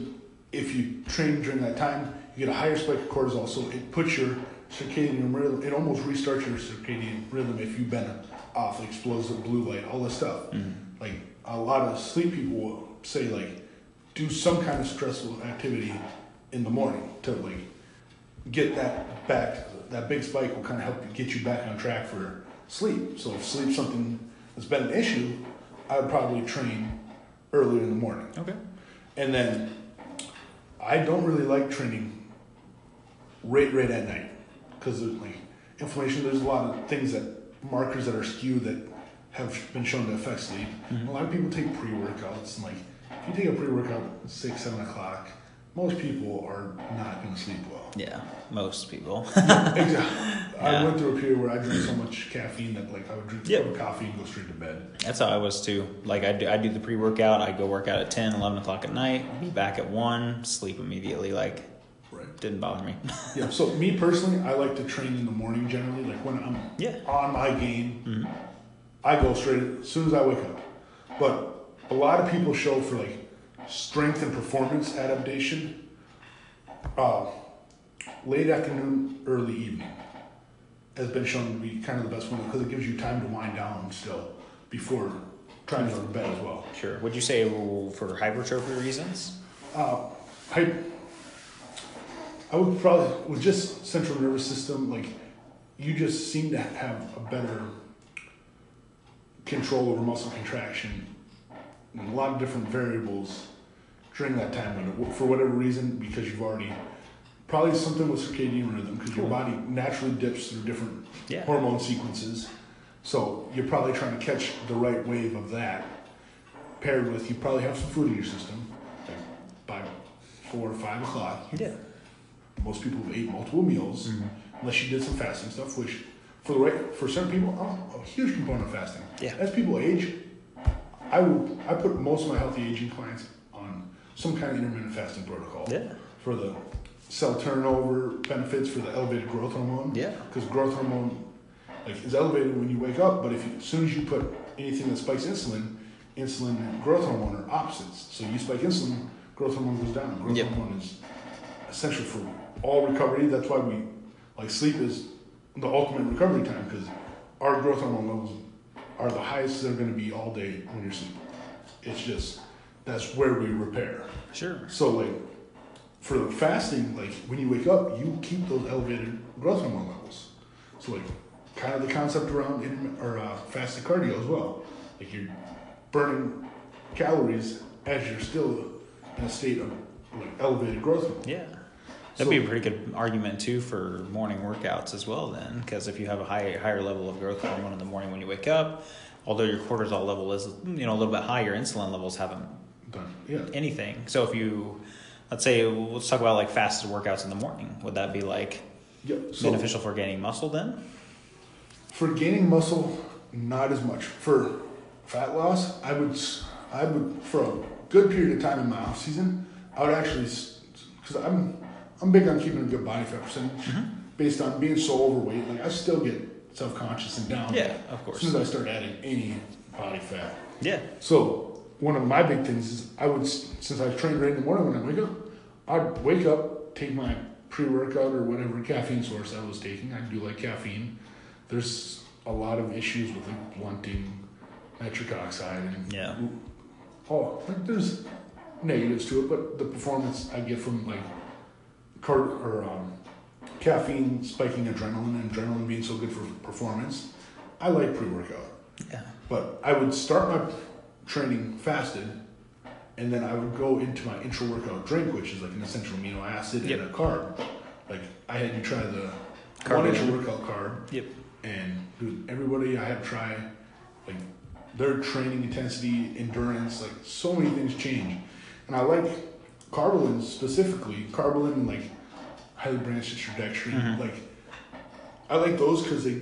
if you train during that time, you get a higher spike of cortisol. So it puts your circadian rhythm. It almost restarts your circadian rhythm if you've been off, explosive blue light, all this stuff. Mm-hmm. Like a lot of sleep people will say like, do some kind of stressful activity in the morning to like get that back, that big spike will kind of help get you back on track for sleep. So if sleep's something that's been an issue, I would probably train earlier in the morning.
Okay.
And then I don't really like training right right at night because of like inflammation. There's a lot of things that markers that are skewed that have been shown to affect sleep. Mm-hmm. A lot of people take pre workouts and like if you take a pre workout at six seven o'clock, most people are not going to sleep well.
Yeah, most people.
exactly. I went through a period where I drank so much caffeine that like I would drink
Yep.
coffee and go straight to bed.
That's how I was too. Like I do, I do the pre workout. I go work out at 10, 11 o'clock at night. Be back at one. Sleep immediately. Like. Didn't bother me.
Yeah. So me personally, I like to train in the morning generally. Like when I'm
Yeah.
on my game,
Mhm.
I go straight as soon as I wake up. But a lot of people show for like strength and performance adaptation. Uh, late afternoon, early evening has been shown to be kind of the best one because it gives you time to wind down still before trying to go to bed as well.
Sure. Would you say for hypertrophy reasons?
Uh, I would probably with just central nervous system, like you just seem to have a better control over muscle contraction and a lot of different variables during that time window for whatever reason because you've already probably something with circadian rhythm because your body naturally dips through different
Yeah.
hormone sequences. So you're probably trying to catch the right wave of that paired with you probably have some food in your system. Like by four or five o'clock.
Yeah.
Most people ate multiple meals mm-hmm. unless you did some fasting stuff which for the right for certain people i'm a huge component of fasting
Yeah.
as people age i will i put most of my healthy aging clients on some kind of intermittent fasting protocol
Yeah.
for the cell turnover benefits for the elevated growth hormone
Yeah.
because growth hormone like is elevated when you wake up but if you, as soon as you put anything that spikes insulin insulin and growth hormone are opposites so you spike insulin growth hormone goes down growth
Yep.
hormone is essential for all recovery that's why we like sleep is the ultimate recovery time because our growth hormone levels are the highest they're going to be all day when you're sleeping it's just that's where we repair
Sure.
so like for the fasting, like when you wake up, you keep those elevated growth hormone levels. So like kind of the concept around intermittent or uh, fasted cardio as well. Like you're burning calories as you're still in a state of like elevated growth. mode.
Yeah. That'd be a pretty good argument too for morning workouts as well. Then, because if you have a high, higher level of growth hormone in the morning when you wake up, although your cortisol level is you know a little bit higher, insulin levels haven't
Done. Yeah.
anything. So if you, let's say, let's talk about like fasted workouts in the morning. Would that be like
Yeah. So
beneficial for gaining muscle then?
for gaining muscle, not as much. For fat loss, I would, I would for a good period of time in my off season, I would actually, because I'm, I'm big on keeping a good body fat percentage, mm-hmm. based on being so overweight. Like I still get self conscious and down.
Yeah, of course.
As soon as I start adding any body fat.
Yeah.
So one of my big things is I would, since I trained right in the morning when I wake up, I'd wake up, take my pre-workout or whatever caffeine source I was taking. I do like caffeine. There's a lot of issues with like blunting, nitric oxide, and
Yeah.
oh, like there's negatives to it, but the performance I get from like car or um, caffeine spiking adrenaline and adrenaline being so good for performance, I like pre-workout.
Yeah.
But I would start my training fasted, and then I would go into my intra workout drink, which is like an essential amino acid
Yep.
and a carb. Like I had you try the
Carb
one
in.
intra workout carb,
Yep.
and dude, everybody I had try, like their training intensity, endurance, like so many things change, and I like Karbolyn specifically. Karbolyn and like highly branched introdextrin,
Mhm.
like I like those because they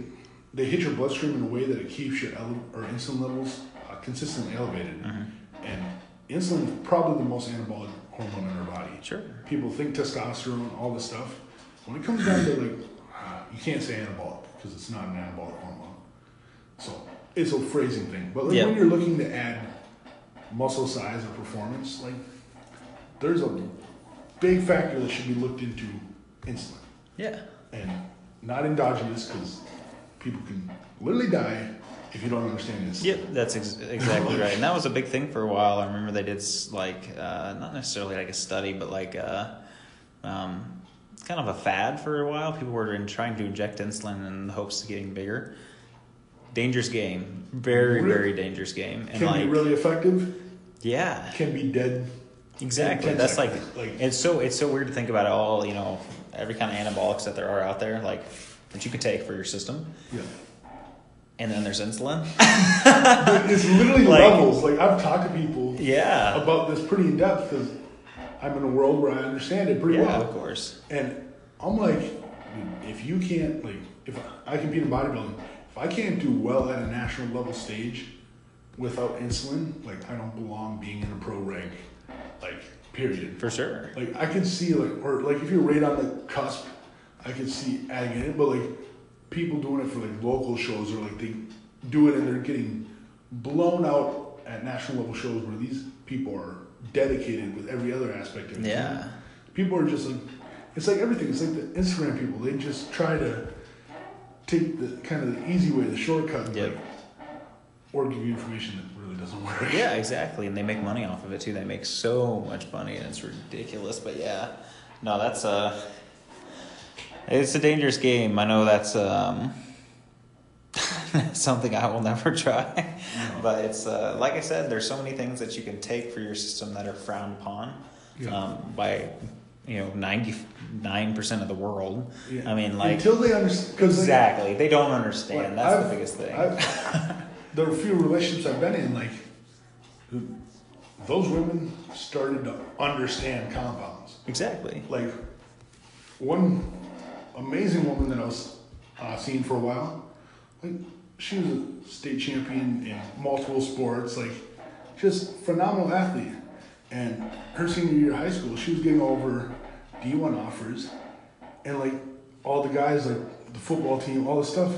they hit your bloodstream in a way that it keeps your ele- or insulin levels uh, consistently elevated.
Mhm.
And insulin is probably the most anabolic hormone in our body.
Sure.
People think testosterone, all this stuff. When it comes down to like, uh, you can't say anabolic because it's not an anabolic hormone. So it's a phrasing thing. But like
Yeah.
when you're looking to add muscle size or performance, like there's a big factor that should be looked into insulin
Yeah.
and not endogenous because people can literally die if you don't understand this.
Yep, that's ex- exactly right. And that was a big thing for a while. I remember they did like uh, not necessarily like a study, but like uh, um, kind of a fad for a while. People were in trying to inject insulin in the hopes of getting bigger. Dangerous game, very
Really?
very dangerous game, and
Can
like
be really effective.
yeah,
Can be dead.
Exactly. That's like
like
it's so it's so weird to think about all. You know, every kind of anabolics that there are out there, like that you could take for your system,
yeah.
and then there's insulin.
But it's literally
Like-
levels. Like I've talked to people
Yeah,
about this pretty in depth because I'm in a world where I understand it pretty
yeah,
well.
of course.
And I'm like, if you can't like, if I compete in bodybuilding, if I can't do well at a national level stage without insulin, like I don't belong being in a pro rank, like period.
For sure.
Like I can see like, or like if you're right on the cusp, I can see adding it in. But like people doing it for like local shows or like they do it and they're getting blown out at national level shows where these people are dedicated with every other aspect of it.
Yeah.
People are just like, it's like everything. It's like the Instagram people. They just try to take the kind of the easy way, the shortcut,
Yep.
like, or give you information that really doesn't work.
Yeah, exactly. And they make money off of it too. They make so much money and it's ridiculous. But yeah. No, that's uh it's a dangerous game. I know that's um something I will never try. But it's uh like I said, there's so many things that you can take for your system that are frowned upon
Yeah.
um by you know, ninety nine percent of the world.
Yeah.
I mean like
until they understand,
Exactly. They don't understand.
Like,
That's the
I've-
biggest thing.
I've, there are few relationships I've been in, like, who- those women started to understand compounds.
exactly.
Like, one amazing woman that I was uh, seeing for a while, like, she was a state champion in multiple sports, like, just phenomenal athlete. And her senior year of high school, she was getting over D1 offers, and like all the guys, like the football team, all this stuff,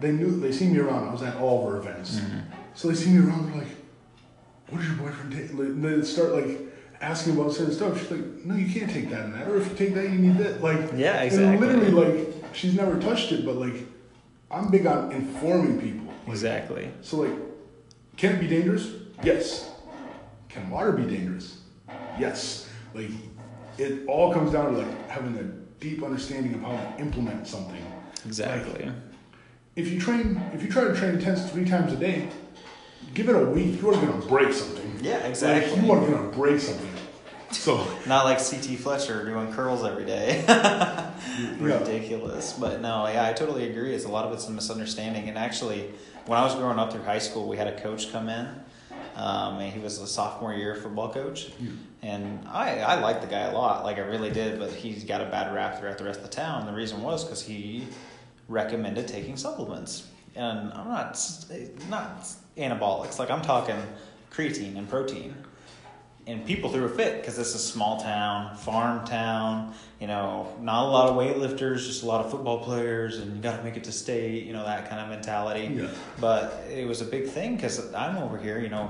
they knew they see me around. I was at all of her events, mm-hmm. so they see me around. They're like, "What does your boyfriend take?" Like, They start like asking about certain stuff. She's like, "No, you can't take that and that, or if you take that, you need that." Like,
Yeah,
And
exactly.
literally, like, she's never touched it, but like, I'm big on informing people. Like,
Exactly.
so like, can it be dangerous? Yes. Can water be dangerous? Yes. Like, it all comes down to like having a deep understanding of how to implement something.
Exactly.
If you train, if you try to train intense three times a day, give it a week, you are gonna break something.
Yeah,
Like,
exactly.
you are gonna break something. So
Not like CT Fletcher doing curls every day. Ridiculous. But no, yeah, I totally agree. It's a lot of it's a misunderstanding. And actually, when I was growing up through high school, we had a coach come in. Um, and he was a sophomore year football coach. And I, I liked the guy a lot. Like, I really did. But he's got a bad rap throughout the rest of the town. The reason was because he recommended taking supplements. And I'm not, not anabolics. Like, I'm talking creatine and protein and people threw a fit because this is a small town, farm town. You know, not a lot of weightlifters, just a lot of football players, and you got to make it to state. You know that kind of mentality.
Yeah.
But it was a big thing because I'm over here. You know,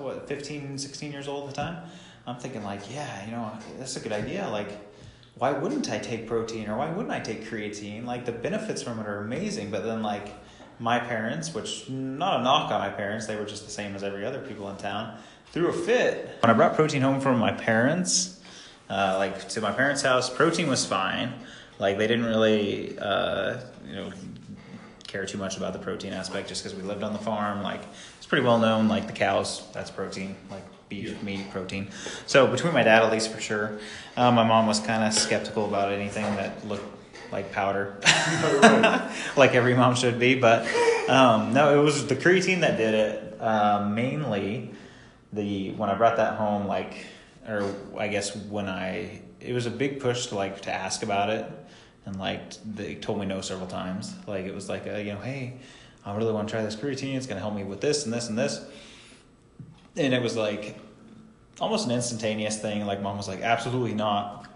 what 15, 16 years old at the time. I'm thinking like, yeah, you know, that's a good idea. Like, why wouldn't I take protein or why wouldn't I take creatine? Like the benefits from it are amazing. But then like my parents, which not a knock on my parents, they were just the same as every other people in town, threw a fit. When I brought protein home from my parents, uh, like to my parents' house, protein was fine. Like they didn't really, uh, you know, care too much about the protein aspect just because we lived on the farm. Like it's pretty well known. Like the cows, that's protein. Like beef,
Yeah.
meat, protein. So between my dad, at least for sure, uh, my mom was kind of skeptical about anything that looked like powder like every mom should be. But um, no, it was the creatine that did it. Um, mainly, the when I brought that home, like, or I guess when I, it was a big push to like to ask about it, and like they told me no several times. Like it was like, a, you know, hey, I really want to try this creatine. It's gonna help me with this and this and this. And it was like almost an instantaneous thing. Like mom was like, absolutely not.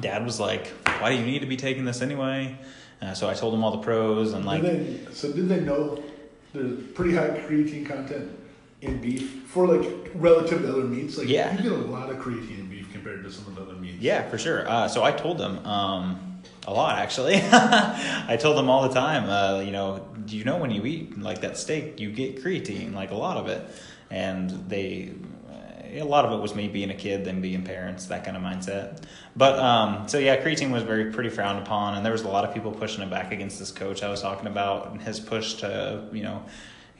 Dad was like, why do you need to be taking this anyway? Uh, so I told him all the pros and like,
did they, so did they know there's pretty high creatine content in beef for like relative to other meats? Like
Yeah.
you get a lot of creatine in beef compared to some of the other meats.
yeah, for sure. Uh, so I told them um, a lot actually. I told them all the time. Uh, you know, do you know when you eat like that steak, you get creatine, like a lot of it, and they. A lot of it was me being a kid, then being parents, that kind of mindset. But um, so yeah, creatine was very pretty frowned upon, and there was a lot of people pushing it back against this coach I was talking about, and his push to you know,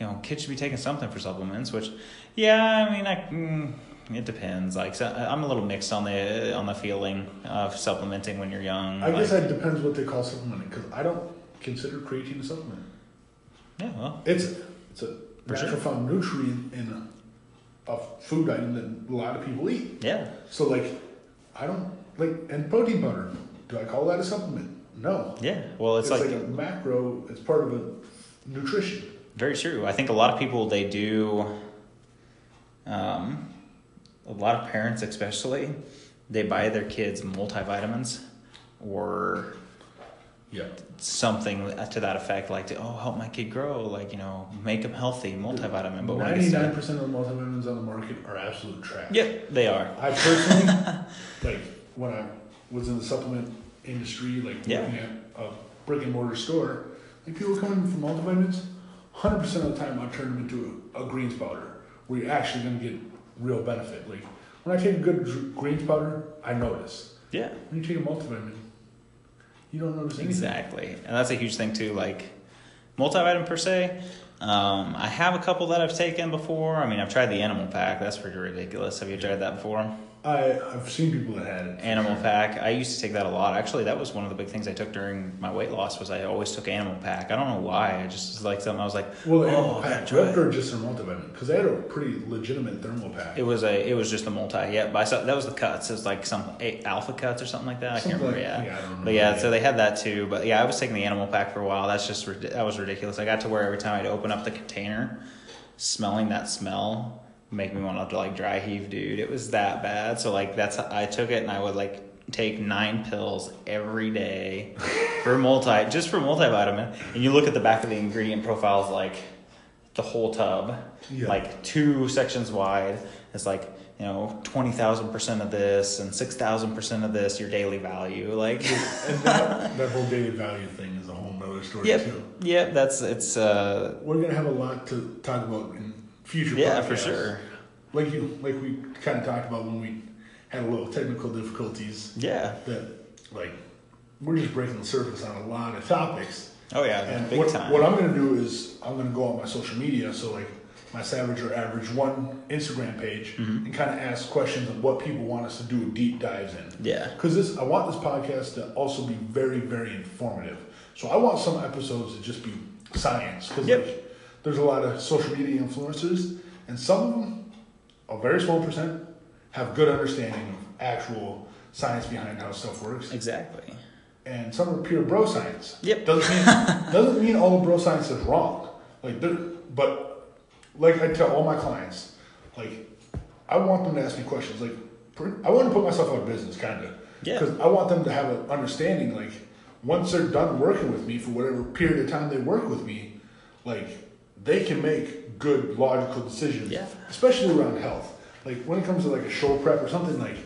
you know, kids should be taking something for supplements. Which, yeah, I mean, I. Mm, it depends. Like so I'm a little mixed on the on the feeling of supplementing when you're young.
I guess
like-
that depends what they call supplementing because I don't consider creatine a supplement.
yeah, well,
It's it's a
For
natural
sure.
found nutrient in a, a food item that a lot of people eat.
yeah,
So like, I don't like and protein powder. Do I call that a supplement? No.
yeah. Well, it's,
It's,
like,
like, a macro. It's part of a nutrition.
very true. I think a lot of people they do. Um, a lot of parents, especially, they buy their kids multivitamins or
Yeah.
something to that effect, like to oh help my kid grow, like you know make them healthy, multivitamin. But when it gets
Ninety
to-
nine percent of the multivitamins on the market are absolute trash.
yeah, they are.
I personally, like when I was in the supplement industry, like
Yeah.
working at a brick and mortar store, like people coming for multivitamins, hundred percent of the time I turn them into a, a greens powder, where you're actually going to get real benefit. Like when I take a good greens powder, I notice.
Yeah.
When you take a multivitamin, you don't notice anything.
Exactly, and that's a huge thing too. Like multivitamin per se. Um, I have a couple that I've taken before. I mean, I've tried the Animal Pak. That's pretty ridiculous. Have you tried that before?
I I've seen people that had it.
Animal Pak. I used to take that a lot. Actually, that was one of the big things I took during my weight loss. Was I always took Animal Pak. I don't know why. I just was like something. I was like,
Well,
oh,
Animal
Pak
ripped or just their multivitamin because they had a pretty legitimate thermal pack.
It was a. It was just a multi. Yeah, but I saw that was the cuts. It was like some eight alpha cuts or something like that. I can't remember.
like-
yeah.
yeah, I don't remember.
But yeah, so they had that too. But yeah, I was taking the Animal Pak for a while. That's just that was ridiculous. I got to where every time I'd open up the container, smelling that smell make me want to like dry heave, dude. It was that bad. So like that's I took it and I would like take nine pills every day for multi just for multivitamin. And you look at the back of the ingredient profiles like the whole tub,
Yeah.
like two sections wide. It's like you know twenty thousand percent of this and six thousand percent of this your daily value. Like
that, that whole daily value thing is a whole nother story
yep,
too.
yep. That's it's uh
We're gonna have a lot to talk about in future.
yeah for sure.
Like you, like we kind of talked about when we had a little technical difficulties.
Yeah.
That like we're just breaking the surface on a lot of topics.
Oh yeah,
And
big
what,
time.
what I'm gonna do is I'm gonna go on my social media. So like my Savage or Average One Instagram page
Mm-hmm.
and kind of ask questions of what people want us to do deep dives in.
Yeah.
Because this, I want this podcast to also be very, very informative. So I want some episodes to just be science. Because
Yep.
like, there's a lot of social media influencers, and some of them, a very small percent, have good understanding of actual science behind how stuff works,
Exactly.
and some are pure bro science.
Yep.
Doesn't mean doesn't mean all bro science is wrong. Like, but like I tell all my clients, like I want them to ask me questions. Like, I want to put myself out of business, kind of.
Yeah.
Because I want them to have an understanding. Like, once they're done working with me for whatever period of time they work with me, like they can make good logical decisions.
Yeah.
Especially around health. Like when it comes to like a show prep or something like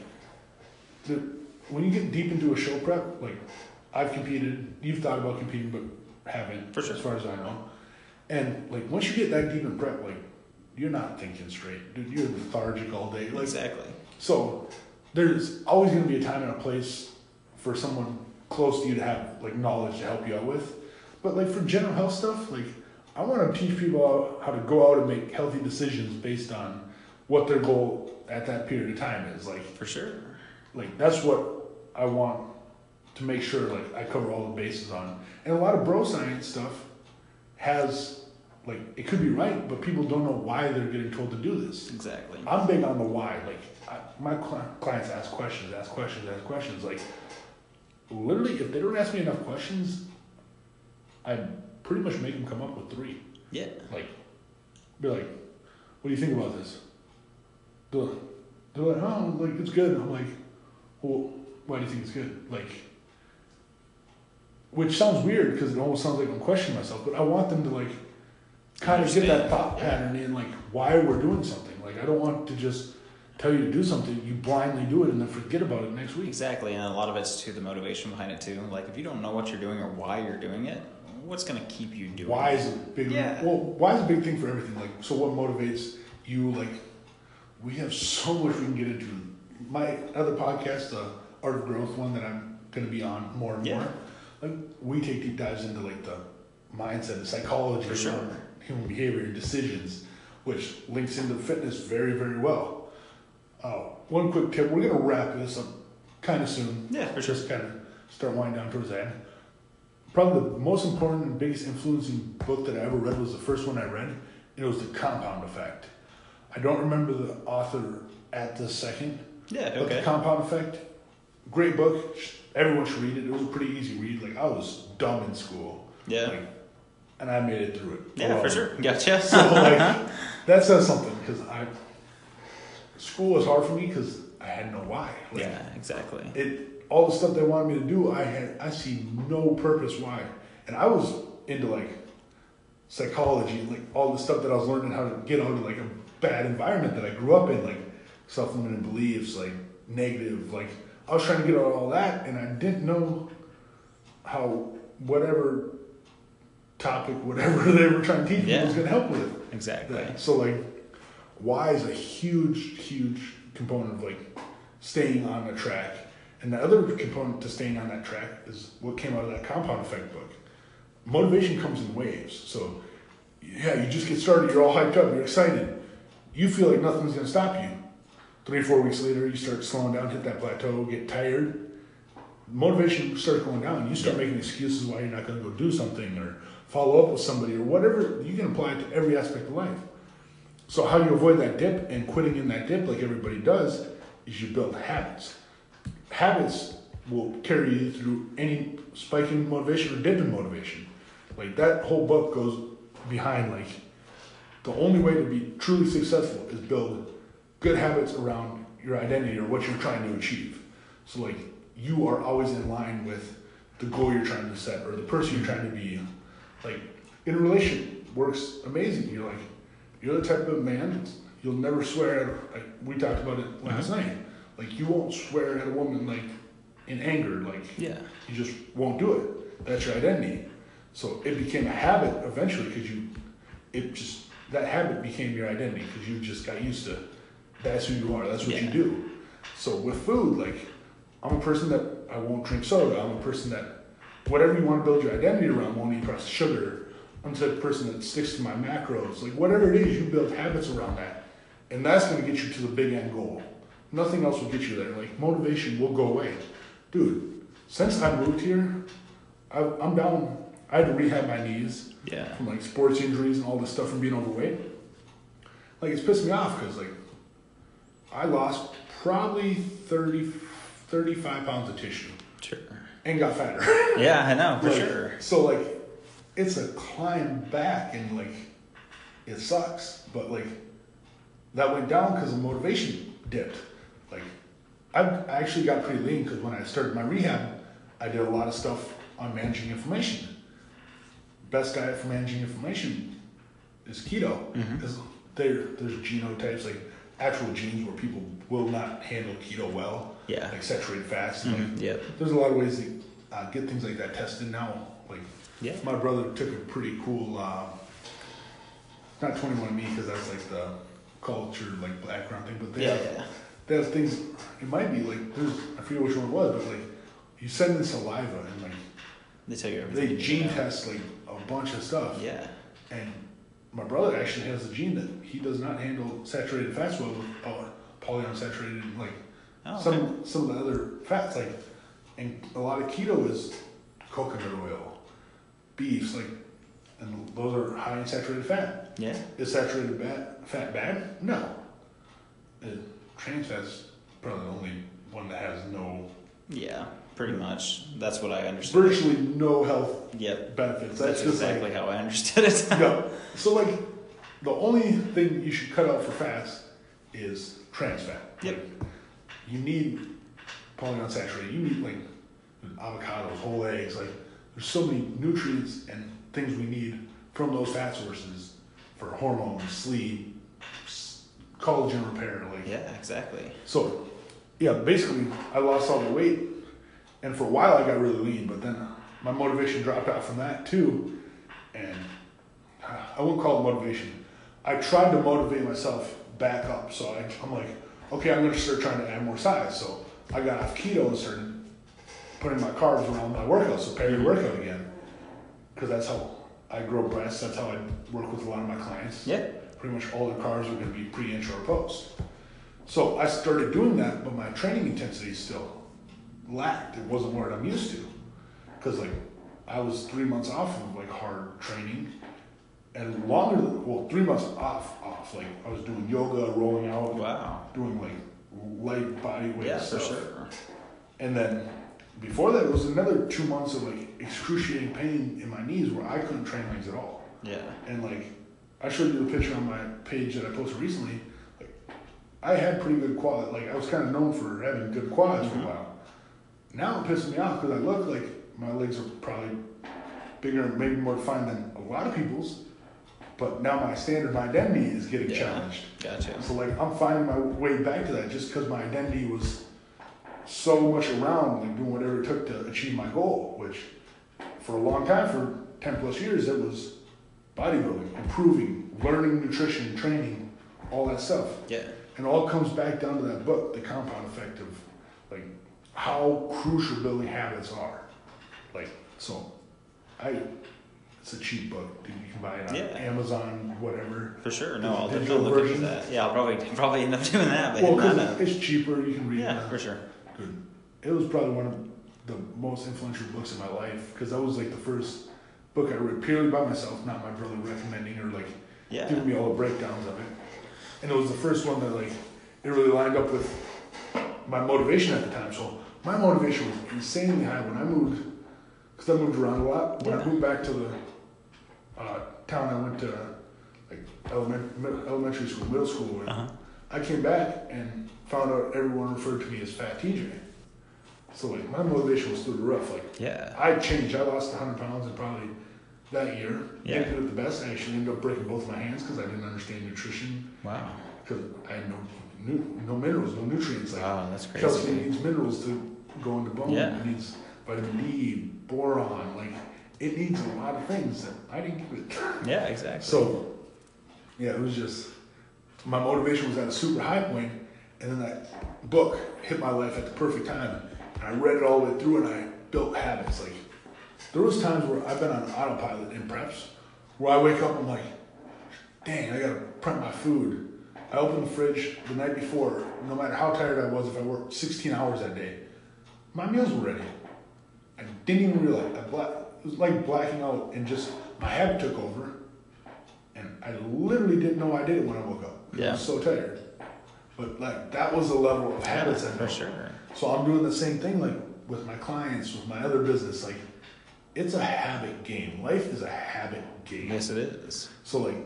the, when you get deep into a show prep, like I've competed, you've thought about competing, but haven't,
sure.
as far as I know. And like once you get that deep in prep, like you're not thinking straight, dude. You're lethargic all day. Like
exactly.
so, there's always going to be a time and a place for someone close to you to have like knowledge to help you out with. But like for general health stuff, like I want to teach people how to go out and make healthy decisions based on what their goal at that period of time is. Like
For sure.
like that's what I want to make sure like I cover all the bases on. And a lot of bro science stuff has like it could be right, but people don't know why they're getting told to do this.
Exactly.
I'm big on the why. Like I, my cli- clients ask questions, ask questions, ask questions. Like literally, if they don't ask me enough questions, I pretty much make them come up with three.
Yeah.
Like, be like, what do you think about this? They're, they're like, oh, like it's good. I'm like, well, why do you think it's good? Like, which sounds weird because it almost sounds like I'm questioning myself, but I want them to like kind of get that thought pattern in like why we're doing something. Like, I don't want to just tell you to do something, you blindly do it, and then forget about it next week.
Exactly, and a lot of it's to the motivation behind it too. Like if you don't know what you're doing or why you're doing it, what's gonna keep you doing
Why
it?
is a big
Yeah.
well why is a big thing for everything like so what motivates you like we have so much we can get into my other podcast the art of growth one that i'm going to be on more and
Yeah.
more like we take deep dives into like the mindset the psychology
For sure.
human behavior and decisions which links into fitness very very well uh, one quick tip we're going to wrap this up kind of soon
Yeah, for sure.
just kind of start winding down towards the end. Probably the most important and biggest influencing book that I ever read was the first one I read, and it was The Compound Effect. I don't remember the author at the second,
Yeah, okay.
but The. Compound Effect, great book. Everyone should read it. It was a pretty easy read. Like I was dumb in school,
Yeah.
like, and I made it through it.
Yeah,
Well,
for sure. Gotcha.
So like that says something because I school was hard for me because I had no why. Like,
yeah, exactly.
it all the stuff they wanted me to do i had i see no purpose why and i was into like psychology like all the stuff that i was learning how to get out of like a bad environment that i grew up in like self-limiting beliefs like negative like i was trying to get out of all that and i didn't know how whatever topic whatever they were trying to teach me
Yeah.
was going to help with It.
Exactly.
that. So like, why is a huge, huge component of like staying on the track, and the other component to staying on that track is what came out of that compound effect book. Motivation comes in waves. So yeah, you just get started, you're all hyped up, you're excited, you feel like nothing's gonna stop you. Three or four weeks later, you start slowing down, hit that plateau, get tired. Motivation starts going down. You start making excuses why you're not going to go do something or follow up with somebody or whatever. You can apply it to every aspect of life. So how you avoid that dip and quitting in that dip, like everybody does, is you build habits. Habits will carry you through any spike in motivation or dip in motivation. Like that whole book goes behind like the only way to be truly successful is build good habits around your identity or what you're trying to achieve. So like you are always in line with the goal you're trying to set or the person you're trying to be. Like in a relation works amazing. You're like you're the type of man you'll never swear at like we talked about it last mm-hmm. night. Like you won't swear at a woman like in anger, like
Yeah.
you just won't do it. That's your identity. So it became a habit eventually because you, it just that habit became your identity because you just got used to. That's who you are. That's what you do. So with food, like I'm a person that I won't drink soda. I'm a person that whatever you want to build your identity around won't eat processed sugar, I'm the person that sticks to my macros. Like whatever it is, you build habits around that, and that's going to get you to the big end goal. Nothing else will get you there. Like motivation will go away, dude. Since I moved here, I, I'm down. I had to rehab my knees
Yeah.
from like sports injuries and all this stuff from being overweight. Like it's pissed me off because like I lost probably 30, 35 pounds of tissue
Sure.
and got fatter.
Yeah, I know for
Like,
sure.
So like, it's a climb back, and like, it sucks. But like, that went down because the motivation dipped. Like, I I actually got pretty lean because when I started my rehab, I did a lot of stuff on managing inflammation. Best diet for managing inflammation is keto.
Mhm.
'Cause there there's genotypes like actual genes where people will not handle keto well,
Yeah.
like saturated fats. and, like.
Yep.
there's a lot of ways to uh, get things like that tested now. Like
Yeah.
my brother took a pretty cool, uh, not 21 me because that's like the culture like background thing, but they
Yeah.
have
Yeah.
Have things. It might be like there's I forget which one it was, but like you send in saliva and like
They tell you everything.
they
you
gene
know.
test like a bunch of stuff.
Yeah.
And my brother actually has a gene that he does not handle saturated fats well with uh, polyunsaturated and like
Oh, okay.
some some of the other fats like and a lot of keto is coconut oil beefs like and those are high in saturated fat
Yeah.
is saturated bad, fat bad no uh, trans fat's probably the only one that has no
Yeah. Pretty much. That's what I understood.
virtually no health
Yep.
benefits
That's,
that's, just
exactly how I understood it.
no so like the only thing you should cut out for fats is trans fat
Yep.
Like, you need polyunsaturated. You need like avocados, whole eggs. Like there's so many nutrients and things we need from those fat sources for hormones, sleep, collagen repair. Like
yeah. Exactly.
so, yeah. Basically, I lost all the weight, and for a while I got really lean. But then my motivation dropped out from that too, and uh, I wouldn't call it motivation. I tried to motivate myself back up. So I, I'm like, okay, I'm going to start trying to add more size. So I got off keto and started putting my carbs around my workout, so peri-workout again, because that's how I grow breasts. That's how I work with a lot of my clients
Yeah.
Pretty much all the carbs are going to be pre, intra, or post. So I started doing that, but my training intensity still lacked. It wasn't what I'm used to, because like I was three months off of like hard training, and longer. Than, well, three months off, off. Like I was doing yoga, rolling out,
Wow.
doing like light body weight
Yeah, for sure.
and then before that it was another two months of like excruciating pain in my knees where I couldn't train legs at all.
Yeah.
And like, I showed you the picture on my page that I posted recently. Like, I had pretty good quad. Like, I was kind of known for having good quads for a
Mhm.
while. Now it pisses me off because I look like my legs are probably bigger and maybe more defined than a lot of people's. But now my standard, my identity is getting
Yeah.
challenged.
Gotcha.
So like, I'm finding my way back to that just because my identity was so much around, like doing whatever it took to achieve my goal. Which, for a long time, for ten plus years, it was bodybuilding, improving, learning nutrition, training, all that stuff.
Yeah.
And all comes back down to that book, The Compound Effect of like how crucial building habits are. Like so I it's a cheap book. Dude, you can buy it on
Yeah.
Amazon, whatever.
For sure. No, I'll definitely look into that. Yeah, I'll probably probably end up doing that. But
Well,
not
because it's cheaper, you can read
yeah,
it.
for sure.
Good. It was probably one of the most influential books in my life because that was like the first book I read purely by myself, not my brother recommending or like
Yeah.
giving me all the breakdowns of it. And it was the first one that like it really lined up with my motivation at the time. So my motivation was insanely high when I moved because I moved around a lot. When I moved back to the uh, town I went to, like element, elementary school, middle school,
Uh-huh.
I came back and found out everyone referred to me as Fat TJ. So like my motivation was through the roof. Like
Yeah.
I changed. I lost 100 pounds in probably that year.
Yeah.
Do it the best. I actually ended up breaking both my hands because I didn't understand nutrition
Wow.
because I had no, no minerals, no nutrients. Like
Wow, that's crazy.
calcium needs minerals to go into bone.
Yeah.
It needs vitamin D, boron. Like it needs a lot of things that I didn't give it.
Yeah, exactly.
So, yeah, it was just my motivation was at a super high point, and then that book hit my life at the perfect time. And I read it all the way through, and I built habits. Like there was times where I've been on autopilot in preps, where I wake up, I'm like, dang, I gotta prep my food. I open the fridge the night before, no matter how tired I was, if I worked 16 hours that day, my meals were ready. I didn't even realize. I black, it was like blacking out, and just my habit took over, and I literally didn't know I did it when I woke up.
Yeah.
I was so tired. But like that was the level of habits I
for
built.
sure.
So I'm doing the same thing like with my clients, with my other business. Like it's a habit game. Life is a habit game.
Yes, it is.
So like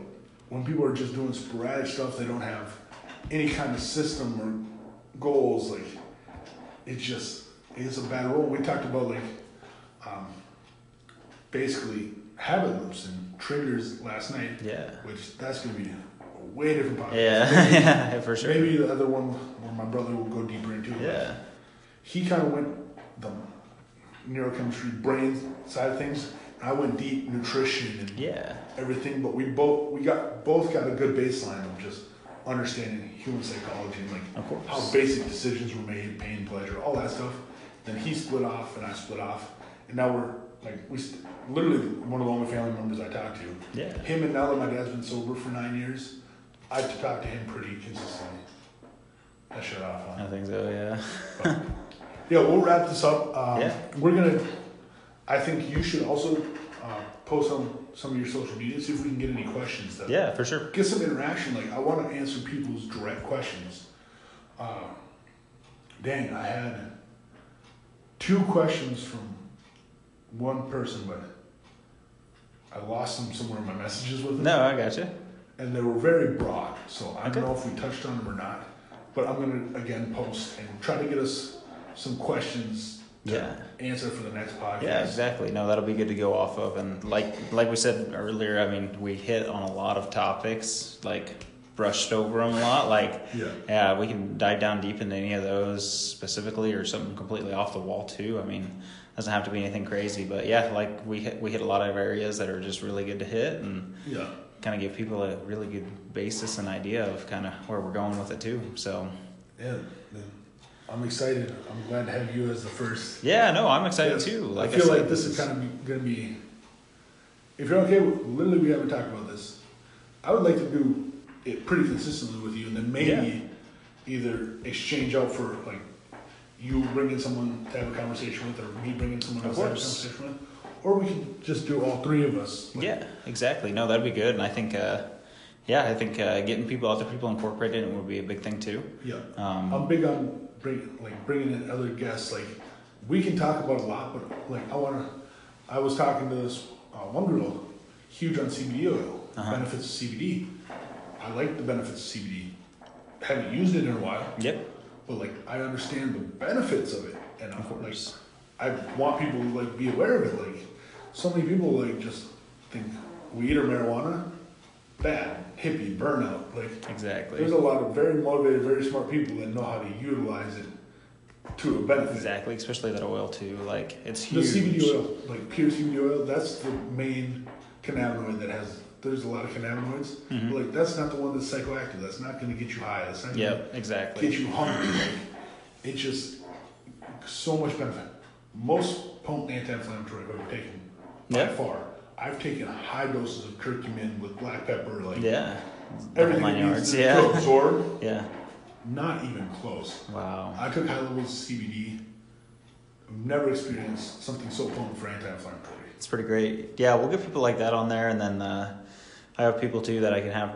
when people are just doing sporadic stuff, they don't have any kind of system or goals. Like it just is a bad role. We talked about like um, basically habit loops and triggers last night,
Yeah.
which that's gonna be a way different podcast.
Yeah, yeah, for sure.
Maybe the other one where my brother will go deeper into.
Yeah.
He kind of went the neurochemistry brain side of things. I went deep nutrition and
Yeah.
everything, but we both we got both got a good baseline of just understanding human psychology and like how basic decisions were made, pain, pleasure, all that stuff. Then he split off and I split off, and now we're like we st- literally one of the only family members I talk to.
Yeah.
Him and now that my dad's been sober for nine years, I talk to him pretty consistently. I shut off on.
I think so. Yeah.
Yeah, we'll wrap this up. Um,
Yeah.
We're gonna. I think you should also uh, post on some of your social media see if we can get any questions. That
Yeah, for sure.
Get some interaction. Like I want to answer people's direct questions. Uh, dang, I had two questions from one person, but I lost them somewhere in my messages with them.
No, I got you.
and they were very broad. So I
Okay.
don't know if we touched on them or not. But I'm gonna again post and try to get us some questions to
Yeah.
answer for the next podcast.
Yeah, exactly. No, that'll be good to go off of. And like like we said earlier, I mean, we hit on a lot of topics, like brushed over them a lot. Like,
Yeah.
yeah, we can dive down deep into any of those specifically, or something completely off the wall too. I mean, doesn't have to be anything crazy, but yeah, like we hit, we hit a lot of areas that are just really good to hit and
Yeah.
kind of give people a really good basis and idea of kind of where we're going with it too. So
Yeah. Yeah. I'm excited. I'm glad to have you as the first.
yeah, no, I'm excited too. Like
I feel
said,
like this is kind of gonna be. If you're okay, with, literally, we haven't talked about this. I would like to do it pretty consistently with you, and then maybe either exchange out for like you bringing someone to have a conversation with, or me bringing someone else to have a conversation with, or we could just do all three of us. Like,
Yeah, exactly. No, that'd be good. And I think, uh, yeah, I think uh, getting people, other people incorporated in it would be a big thing too.
Yeah.
Um,
I'm big on bring, like bringing in other guests. Like we can talk about a lot, but like I want to. I was talking to this uh, one girl, huge on CBD oil,
Uh-huh.
benefits of CBD. I like the benefits of CBD. Haven't used it in a while,
yep.
but like I understand the benefits of it, and
Of
I'm, like
course.
I want people to like be aware of it. Like so many people like just think weed or marijuana, bad, hippie, burnout. Like
Exactly.
there's a lot of very motivated, very smart people that know how to utilize it to a benefit.
Exactly, especially that oil too. Like it's huge. The.
CBD oil, like pure CBD oil, that's the main cannabinoid that has. There's a lot of cannabinoids,
Mhm.
but like that's not the one that's psychoactive. That's not going to get you high. That's not going
Yep, exactly.
get you hungry. Like it's just so much benefit. Most potent anti-inflammatory I've ever taken by
Yep.
far. I've taken high doses of curcumin with black pepper, like
Yeah.
Everything it needs to,
Yeah.
absorb.
Yeah.
Not even close.
Wow.
I took high levels of CBD. I've never experienced something so potent for anti-inflammatory.
It's pretty great. Yeah, we'll get people like that on there, and then uh, I have people too that I can have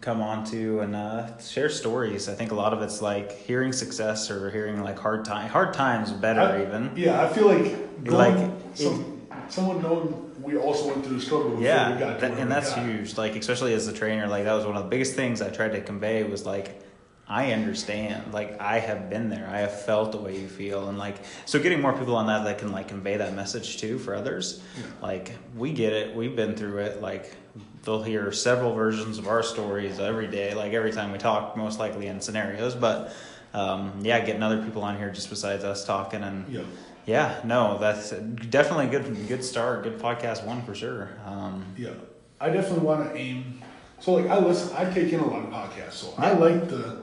come on to and uh, share stories. I think a lot of it's like hearing success or hearing like hard time, hard times better
I-
even.
Yeah, I feel like
Like,
some, someone knowing we also went through the struggle
Yeah,
we got to
that, and that's
got.
huge. Like especially as a trainer, like that was one of the biggest things I tried to convey was like I understand. Like I have been there. I have felt the way you feel, and like so getting more people on that that can like convey that message too for others.
Yeah.
Like we get it. We've been through it. Like they'll hear several versions of our stories every day. Like every time we talk, most likely in scenarios. But um, yeah, getting other people on here just besides us talking and
Yeah.
Yeah, no, that's definitely a good good start. Good podcast one for sure. Um,
Yeah, I definitely want to aim. So like I listen, I take in a lot of podcasts. So I like the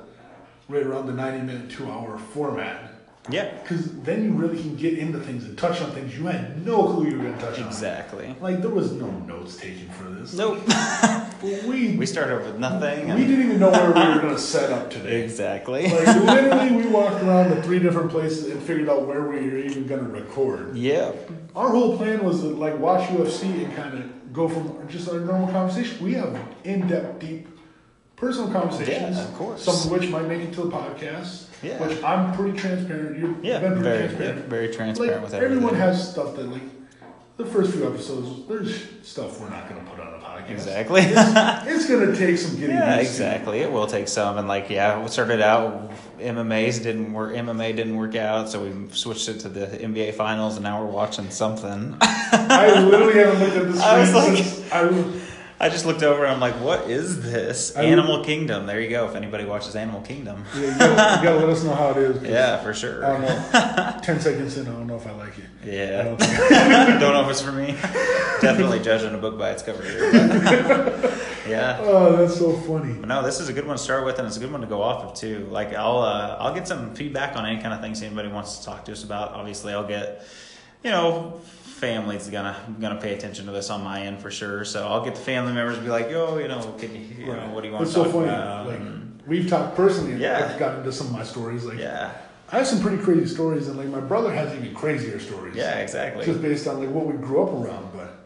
right around the ninety minute, two hour format.
Yeah.
Because then you really can get into things and touch on things you had no clue you were going to touch on.
Exactly.
Like there was no notes taken for this.
Nope.
We
we started with nothing.
we
and-
didn't even know where we were going to set up today.
Exactly.
Like literally, we walked around to three different places and figured out where we were even going to record.
yeah.
Our whole plan was to like watch UFC and kind of go from just our normal conversation. We have in-depth, deep, personal conversations.
Yeah, of course.
Some of which might make it to the podcast.
Yeah.
Which I'm pretty transparent. You've
Yeah.
been pretty
Very,
transparent.
yeah, very transparent
like
with everything.
everyone has stuff that like the first few episodes. There's stuff we're not going to put on a podcast.
Exactly.
It's going to take some getting
Yeah,
used to.
exactly. It will take some, and like, yeah, we started out MMA's didn't work. MMA didn't work out, so we switched it to the NBA finals, and now we're watching something.
I literally haven't looked at the screen
I was like-
since I.
I just looked over, and I'm like, what is this?
I-
Animal Kingdom. There you go. If anybody watches Animal Kingdom,
Yeah, you, gotta, you gotta let us know how it is.
yeah, for
I
sure.
don't know. Ten seconds in, I don't know if I like it. I
Yeah,
don't think.
don't know if it's for me. Definitely judging a book by its cover here. yeah.
Oh, that's so funny.
But no, this is a good one to start with, and it's a good one to go off of too. Like I'll uh, I'll get some feedback on any kind of things anybody wants to talk to us about. Obviously, I'll get you know family's gonna gonna pay attention to this on my end for sure. So I'll get the family members and be like, yo, you know, can you, you know, what do you want
It's so funny.
about?
Like
um,
we've talked personally. and
Yeah.
I've gotten into some of my stories. Like
yeah,
I have some pretty crazy stories, and like my brother has even crazier stories.
yeah, exactly,
Just based on like what we grew up around, but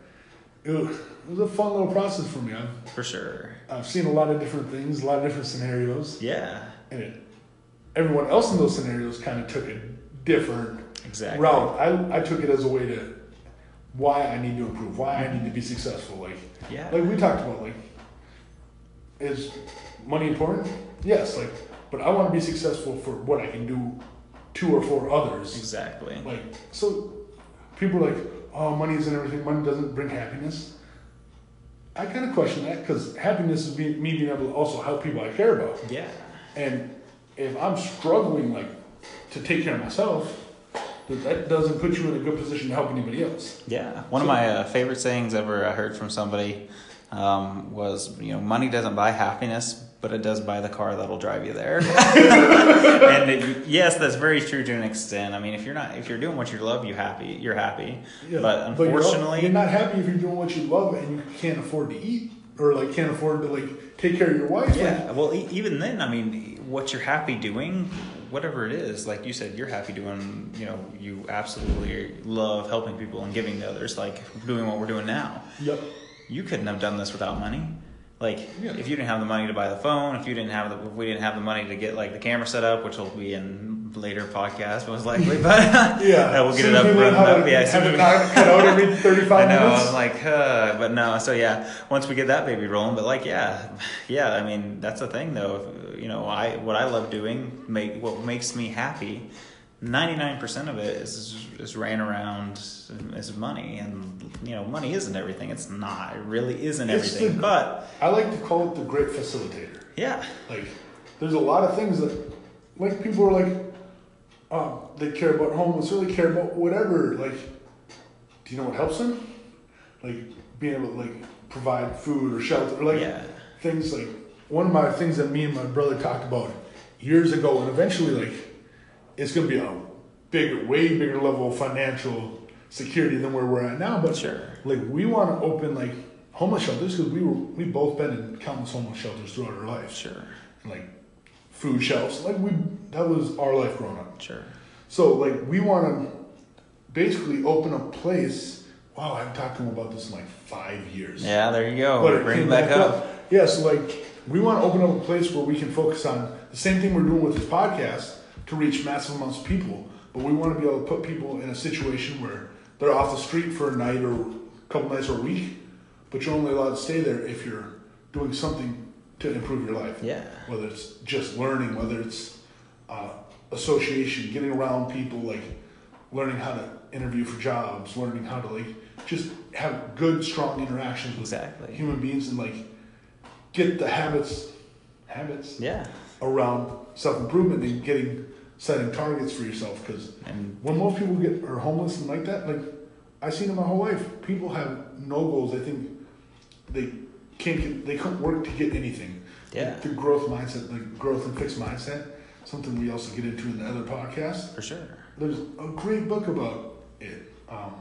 it was, it was a fun little process for me. I've
for sure.
I've seen a lot of different things, a lot of different scenarios,
Yeah,
and it, everyone else in those scenarios kind of took a different
exactly.
route. I, I took it as a way to why I need to improve, why I need to be successful. Like
Yeah,
like we talked about, like is money important? Yes, like but I want to be successful for what I can do to or for others.
exactly.
Like so people are like, oh money isn't everything, money doesn't bring happiness. I kind of question that because happiness is me being able to also help people I care about.
Yeah,
And if I'm struggling like to take care of myself, that- that doesn't put you in a good position to help anybody else.
Yeah, one of my uh, favorite sayings ever I heard from somebody um, was, you know, money doesn't buy happiness, but it does buy the car that'll drive you there. and it, yes, that's very true to an extent. I mean, if you're not, if you're doing what you love, you happy, you're happy.
Yeah,
But
you're-
unfortunately,
you're, not happy if you're doing what you love and you can't afford to eat or like can't afford to like take care of your wife.
yeah. Well, e- even then, I mean, what you're happy doing, whatever it is, like you said, you're happy doing. You know, you absolutely love helping people and giving to others, like doing what we're doing now.
Yep.
you couldn't have done this without money. Like
Yeah.
if you didn't have the money to buy the phone, if you didn't have the, if we didn't have the money to get like the camera set up, which will be in later podcast most likely, but
Yeah.
we'll get it up running up. Yeah,
have it not cut out every
I
35
know.
minutes.
I'm like, uh, but no. So yeah, once we get that baby rolling, but like, yeah, yeah. I mean, that's the thing, though. You know, I what I love doing, make what makes me happy. Ninety nine percent of it is is ran around is money, and you know, money isn't everything. It's not. It really isn't
It's
everything.
the-
but
I like to call it the great facilitator.
yeah,
Like, there's a lot of things that, like, people are like, um, they care about homeless, or they care about whatever. Like, do you know what helps them? Like, being able to, like, provide food or shelter, like,
yeah,
things like, one of my things that me and my brother talked about years ago, and eventually, like, it's gonna be a bigger, way bigger level of financial security than where we're at now, but
sure.
like we want to open like homeless shelters because we were we both been in countless homeless shelters throughout our lives
Sure,
and like food shelves like we that was our life growing up
sure.
so like we want to basically open a place wow i've talked to him about this in like five years
Yeah, there you go.
But it
Bring it back up.
yeah so like we want to open up a place where we can focus on the same thing we're doing with this podcast to reach massive amounts of people but we want to be able to put people in a situation where they're off the street for a night or a couple nights or a week but you're only allowed to stay there if you're doing something to improve your life
Yeah,
whether it's just learning, whether it's uh, association, getting around people, like learning how to interview for jobs, learning how to like just have good, strong interactions with
exactly.
human beings, and like get the habits, habits
Yeah,
around self improvement and getting setting targets for yourself. Because when most people get are homeless and like that, like I've seen in my whole life, people have no goals. I think they can't get, they couldn't work to get anything.
yeah,
The growth mindset, the growth and fixed mindset, something we also get into in the other podcast.
For sure.
There's a great book about it um,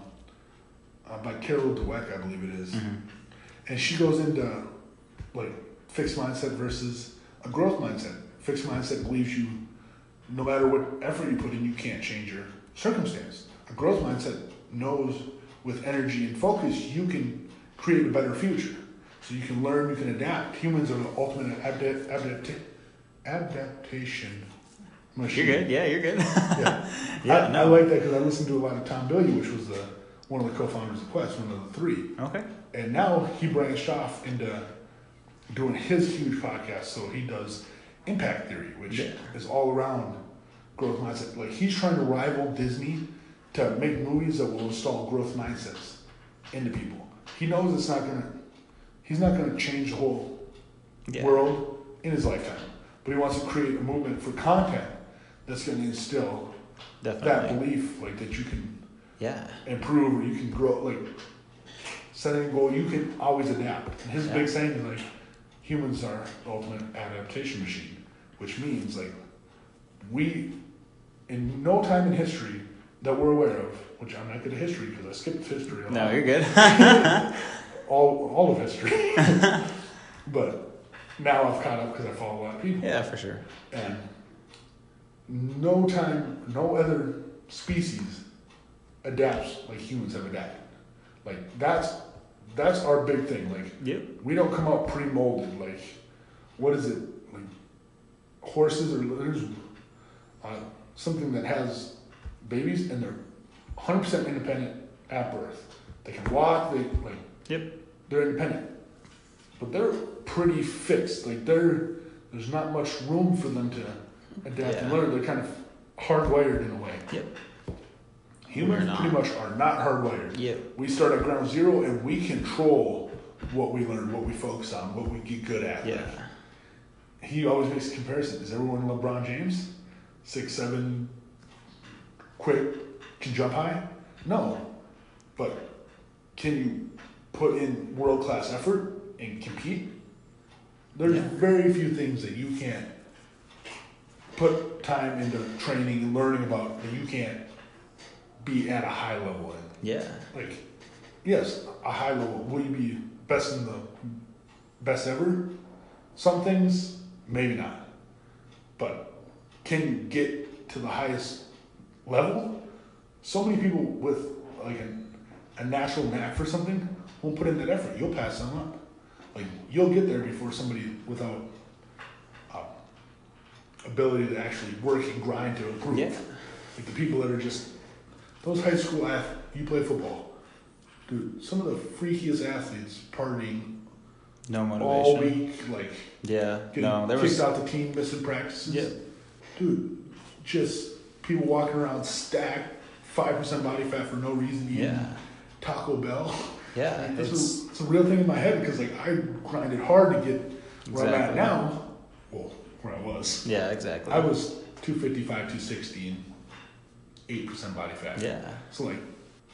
uh, by Carol Dweck, I believe it is.
Mhm.
and she goes into like fixed mindset versus a growth mindset. Fixed mindset believes you, no matter what effort you put in, you can't change your circumstance. A growth mindset knows with energy and focus you can create a better future. So you can learn, you can adapt. Humans are the ultimate adapt- adapta- adaptation machine.
You're good. Yeah, you're good.
Yeah.
yeah.
I,
no.
I like that because I listened to a lot of Tom Bilyeu, which was the one of the co-founders of Quest, one of the three.
Okay.
And now he branched off into doing his huge podcast. So he does Impact Theory, which
Yeah.
is all around growth mindset. Like he's trying to rival Disney to make movies that will install growth mindsets into people. He knows it's not gonna. He's not gonna change the whole
Yeah.
world in his lifetime, but he wants to create a movement for content that's gonna instill that belief, like that you can
Yeah.
improve or you can grow like setting a goal you can always adapt and his
Yeah.
big saying is like humans are the ultimate adaptation machine which means like we in no time in history that we're aware of which i'm not good at history because i skipped history a lot.
No, you're good.
all, all of history but now i've caught up because i follow a lot of people
yeah, for sure.
and no time, no other species adapts like humans have adapted. Like that's that's our big thing. Like
Yep.
we don't come out pre-molded. Like what is it? Like horses or there's uh, something that has babies and they're 100% independent at birth. They can walk. They like
Yep.
They're independent, but they're pretty fixed. Like they're there's not much room for them to adapt and learn. They're kind of hardwired in a way.
Yep.
Humans pretty much are not hardwired.
Yep.
We start at ground zero and we control what we learn, what we focus on, what we get good at.
Yeah.
Like, he always makes a comparison. Is everyone LeBron James? Six, seven, quick, can jump high? No. But can you put in world class effort and compete? There's
Yeah.
very few things that you can't put time into training and learning about that you can't be at a high level in.
Yeah.
Like, yes, a high level. Will you be best in the best ever? Some things, maybe not. But can you get to the highest level? So many people with like a, a natural knack for something won't put in that effort. You'll pass them up. Like you'll get there before somebody without uh, ability to actually work and grind to improve.
Yeah.
Like the people that are just those high school athletes. You play football, dude. Some of the freakiest athletes partying
No motivation.
all week, like
Yeah. No, there
kicked
was.
out the team, missing practices.
Yeah.
dude. Just people walking around stacked, five percent body fat for no reason.
Yeah.
Taco Bell.
Yeah. It's
is it's a real thing in my head because like I grinded hard to get where I'm at now. Well, where I was.
yeah. Exactly.
I was 255, 260, and 8% body fat.
Yeah.
So, like,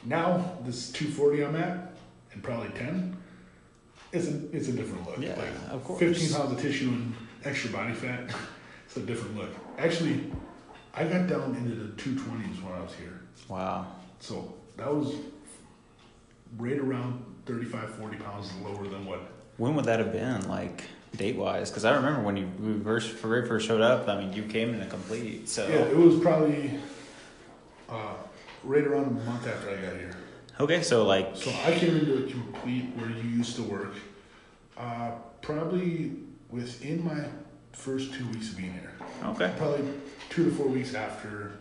now, this 240 I'm at, and probably 10, it's a, it's a different look.
Yeah,
like,
of course.
15 pounds of tissue and extra body fat, it's a different look. Actually, I got down into the 220s when I was here.
Wow.
So, that was right around 35, 40 pounds lower than what
When would that have been, like date wise? Because I remember when you we first very first showed up. I mean, you came in a complete. So
Yeah, it was probably uh, right around a month after I got here.
okay, so like
So I came into a complete where you used to work, uh, probably within my first two weeks of being here.
okay,
Probably two to four weeks after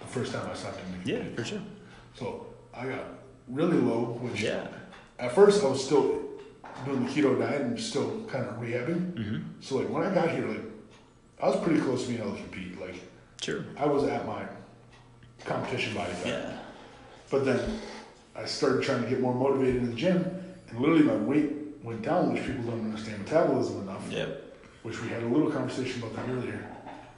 the first time I stopped in the
yeah, for sure.
So I got really low, which
Yeah.
at first I was still doing the keto diet and still kind of rehabbing.
Mm-hmm.
So like when I got here, like I was pretty close to being able to compete. Like
Sure.
I was at my competition body fat.
Yeah.
But then I started trying to get more motivated in the gym, and literally my weight went down, which people don't understand metabolism enough.
Yep.
Which we had a little conversation about that earlier.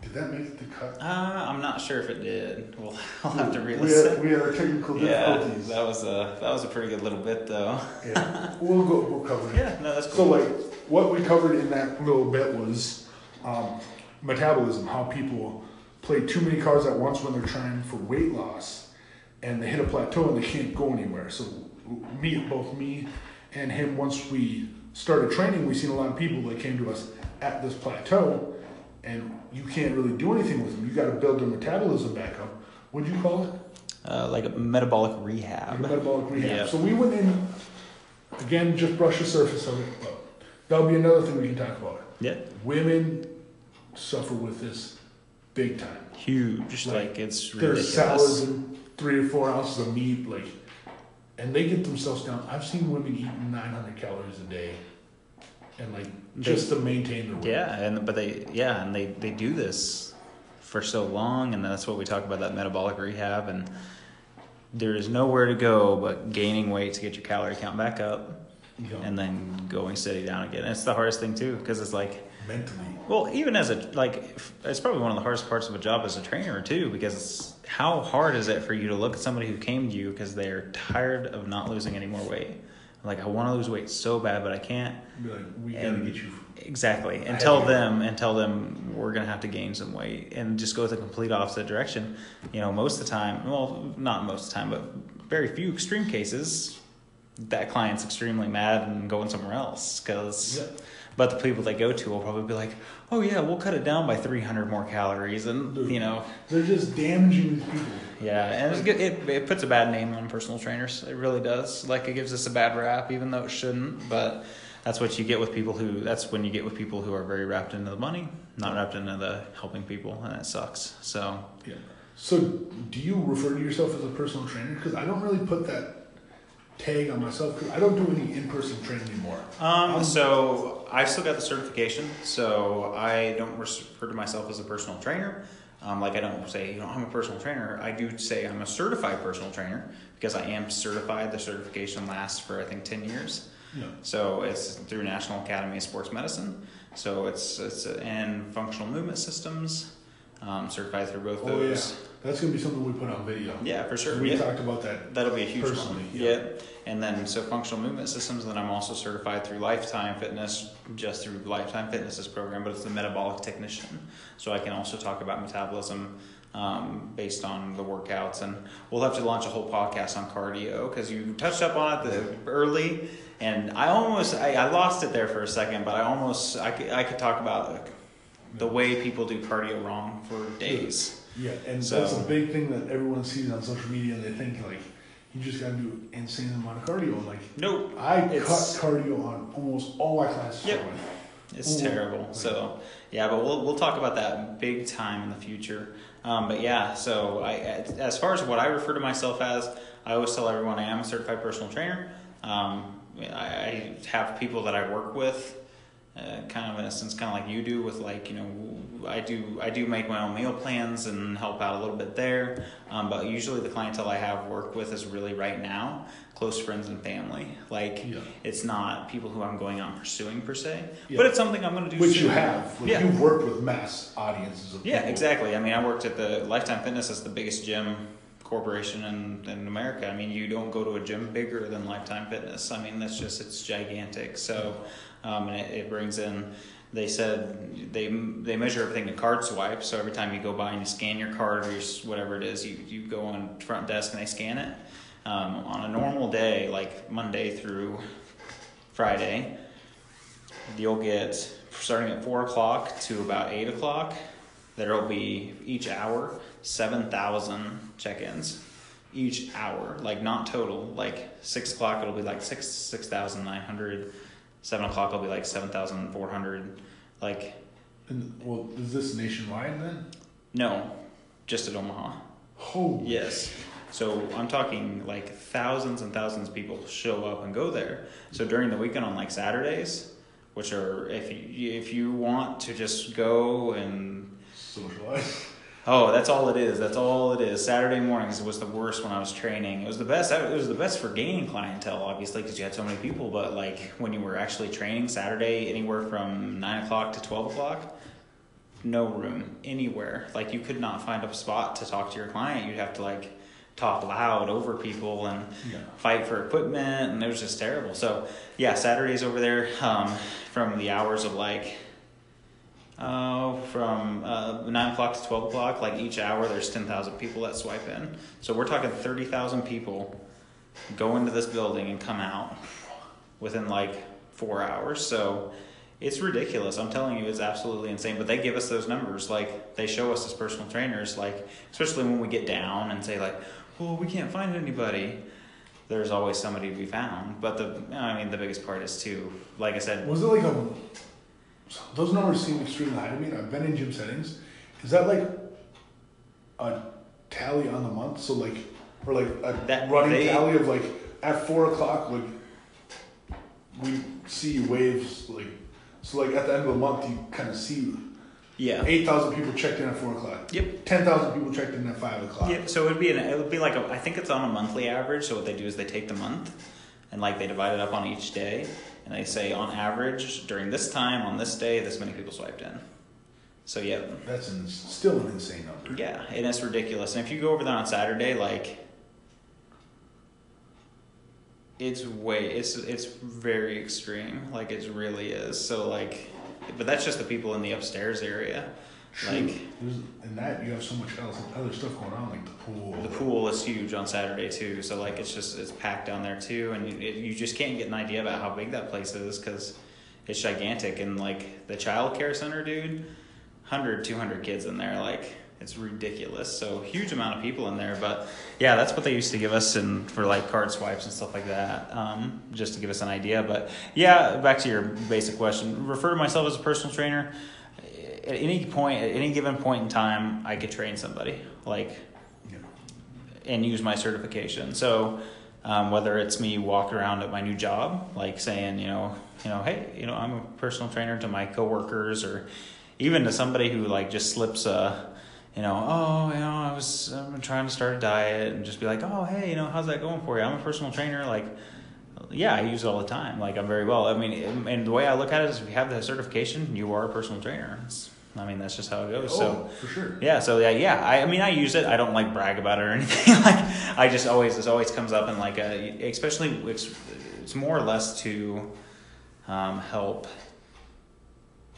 Did that make the cut?
Uh, I'm not sure if it did. We'll I'll have to re-listen.
had, we had our technical
Yeah, that was a that was a pretty good little bit though.
Yeah. we'll go. We'll cover it.
Yeah, no, that's
So like what we covered in that little bit was um, metabolism, how people play too many cards at once when they're trying for weight loss, and they hit a plateau and they can't go anywhere. So me, both me and him, once we started training, we seen a lot of people that came to us at this plateau, and you can't really do anything with them. You got to build their metabolism back up. What do you call it?
Uh, like a metabolic
Like
rehab.
metabolic rehab.
Yep.
So we went in again, just brush the surface of it. But that'll be another thing we can talk about.
Yeah,
Women suffer with this big time.
huge.
Like,
Like, it's
There's salads
ridiculous.
and three or four ounces of meat, like, and they get themselves down. I've seen women eating 900 calories a day, and like just to maintain their weight.
Yeah, and but they yeah, and they they do this for so long, and that's what we talk about that metabolic rehab, and there is nowhere to go but gaining weight to get your calorie count back up, and then going steady down again. And it's the hardest thing too, because it's like
mentally.
Well, even as a like, it's probably one of the hardest parts of a job as a trainer too, because how hard is it for you to look at somebody who came to you because they're tired of not losing any more weight? Like, I want to lose weight so bad, but I can't.
Be like, we gotta
And-
get you.
Exactly, and tell them and tell them we're gonna have to gain some weight and just go the complete opposite direction. You know, most of the time, well, not most of the time, but very few extreme cases, that client's extremely mad and going somewhere else because.
Yeah.
But the people they go to will probably be like, "Oh yeah, we'll cut it down by 300 more calories," and you know,
They're just damaging these people.
yeah, and it's good, it it puts a bad name on personal trainers. It really does. Like it gives us a bad rap, even though it shouldn't. But that's what you get with people who. That's when you get with people who are very wrapped into the money, not wrapped into the helping people, and it sucks. So
Yeah. So, do you refer to yourself as a personal trainer? Because I don't really put that tag on myself. Because I don't do any in-person training anymore.
Um, so I still got the certification, so I don't refer to myself as a personal trainer. Um, like I don't say, you know, I'm a personal trainer. I do say I'm a certified personal trainer because I am certified. The certification lasts for I think ten years.
Yeah.
So it's through National Academy of Sports Medicine. So it's it's and functional movement systems, um, certified through both
Oh yeah, that's gonna be something we put on video.
Yeah, for sure.
We
Yeah.
talked about that.
That'll be a huge
Personally,
one.
yeah.
Yeah. And then so functional movement systems, then I'm also certified through Lifetime Fitness, just through Lifetime Fitness's program, but it's the metabolic technician. So I can also talk about metabolism um, based on the workouts. And we'll have to launch a whole podcast on cardio because you touched up on it the, early. And I almost, I, I lost it there for a second, but I almost, I could, I could talk about like, the way people do cardio wrong for days.
Yeah, and
So-
that's a big thing that everyone sees on social media. And they think like you just gotta do insane amount of cardio. Like
Nope.
I cut cardio on almost all my classes.
Yep. It's
Ooh.
terrible. So yeah, but we'll we'll talk about that big time in the future. Um, but yeah, so I as far as what I refer to myself as, I always tell everyone I am a certified personal trainer. Um, I have people that I work with, uh, kind of in a sense, kind of like you do with like you know I do I do make my own meal plans and help out a little bit there. Um, but usually the clientele I have work with is really right now close friends and family. Like
Yeah.
it's not people who I'm going out pursuing per se,
Yeah.
but it's something I'm going to do.
Which
soon.
you have. Like
Yeah.
You've worked with mass audiences of
Yeah,
people.
exactly. I mean, I worked at the Lifetime Fitness. It's the biggest gym corporation in, in America. I mean, you don't go to a gym bigger than Lifetime Fitness. I mean, that's just it's gigantic. So, um, and it, it brings in. They said they they measure everything to card swipe. So every time you go by and you scan your card or your, whatever it is, you you go on front desk and they scan it. Um, on a normal day, like Monday through Friday, you'll get starting at four o'clock to about eight o'clock. There'll be each hour seven thousand check-ins each hour, like not total. Like six o'clock, it'll be like six six thousand nine hundred. Seven o'clock, it'll be like seven thousand four hundred. Like
And, well, is this nationwide then?
no, just at Omaha.
Holy.
Yes. So I'm talking like thousands and thousands of people show up and go there. So during the weekend on like Saturdays, which are if you if you want to just go and
Socialize.
Oh that's all it is that's all it is. Saturday mornings was the worst when I was training. It was the best. It was the best for gaining clientele, obviously, because you had so many people. But like when you were actually training Saturday, anywhere from nine o'clock to twelve o'clock, no room anywhere. Like you could not find a spot to talk to your client. You'd have to like talk loud over people and
Yeah.
fight for equipment, and it was just terrible. So yeah, Saturdays over there um, from the hours of like Uh, from uh, 9 o'clock to 12 o'clock, like each hour, there's 10,000 people that swipe in. So we're talking 30,000 people go into this building and come out within like four hours. So it's ridiculous. I'm telling you, it's absolutely insane. But they give us those numbers. Like, they show us as personal trainers, like, especially when we get down and say, like, well, we can't find anybody. There's always somebody to be found. But the, I mean, the biggest part is too, like I said,
Was it like a? Those numbers seem extremely high to me. I've been in gym settings. Is that like a tally on the month? So like, or like a
That-
running
they-
tally of like at four o'clock, like we see waves. Like so, like at the end of the month, you kind of see
yeah.
eight thousand people checked in at four o'clock.
Yep.
Ten thousand people checked in at five o'clock.
Yeah, so it would be an, it would be like a, I think it's on a monthly average. So what they do is they take the month, and like they divide it up on each day, and they say on average during this time on this day this many people swiped in. So yeah,
That's in, still an insane number.
yeah, and it's ridiculous. And if you go over there on Saturday, like it's way it's it's very extreme. Like it really is. So like, but that's just the people in the upstairs area. Like
There's, in that you have so much else, other stuff going on, like the pool.
The pool is huge on Saturday too, so like it's just it's packed down there too, and you, it, you just can't get an idea about how big that place is because it's gigantic. And like the child care center, dude, 100, 200 kids in there, like it's ridiculous. So huge amount of people in there, but yeah, that's what they used to give us and for like card swipes and stuff like that, um, just to give us an idea. But yeah, back to your basic question, refer to myself as a personal trainer. At any point, at any given point in time, I could train somebody. Like
Yeah.
and use my certification. So um, whether it's me walking around at my new job, like saying, you know, you know, hey, you know, I'm a personal trainer to my coworkers, or even to somebody who like just slips a, you know, oh, you know, I was I'm trying to start a diet, and just be like, oh, hey, you know, how's that going for you? I'm a personal trainer, like. Yeah, I use it all the time. Like I'm very well. I mean, and the way I look at it is, if you have the certification, you are a personal trainer. It's, I mean, that's just how it goes. so,
Oh, for sure.
yeah, so yeah, yeah. I, I mean, I use it. I don't like brag about it or anything. like, I just always this always comes up and like, a, especially it's, it's more or less to um, help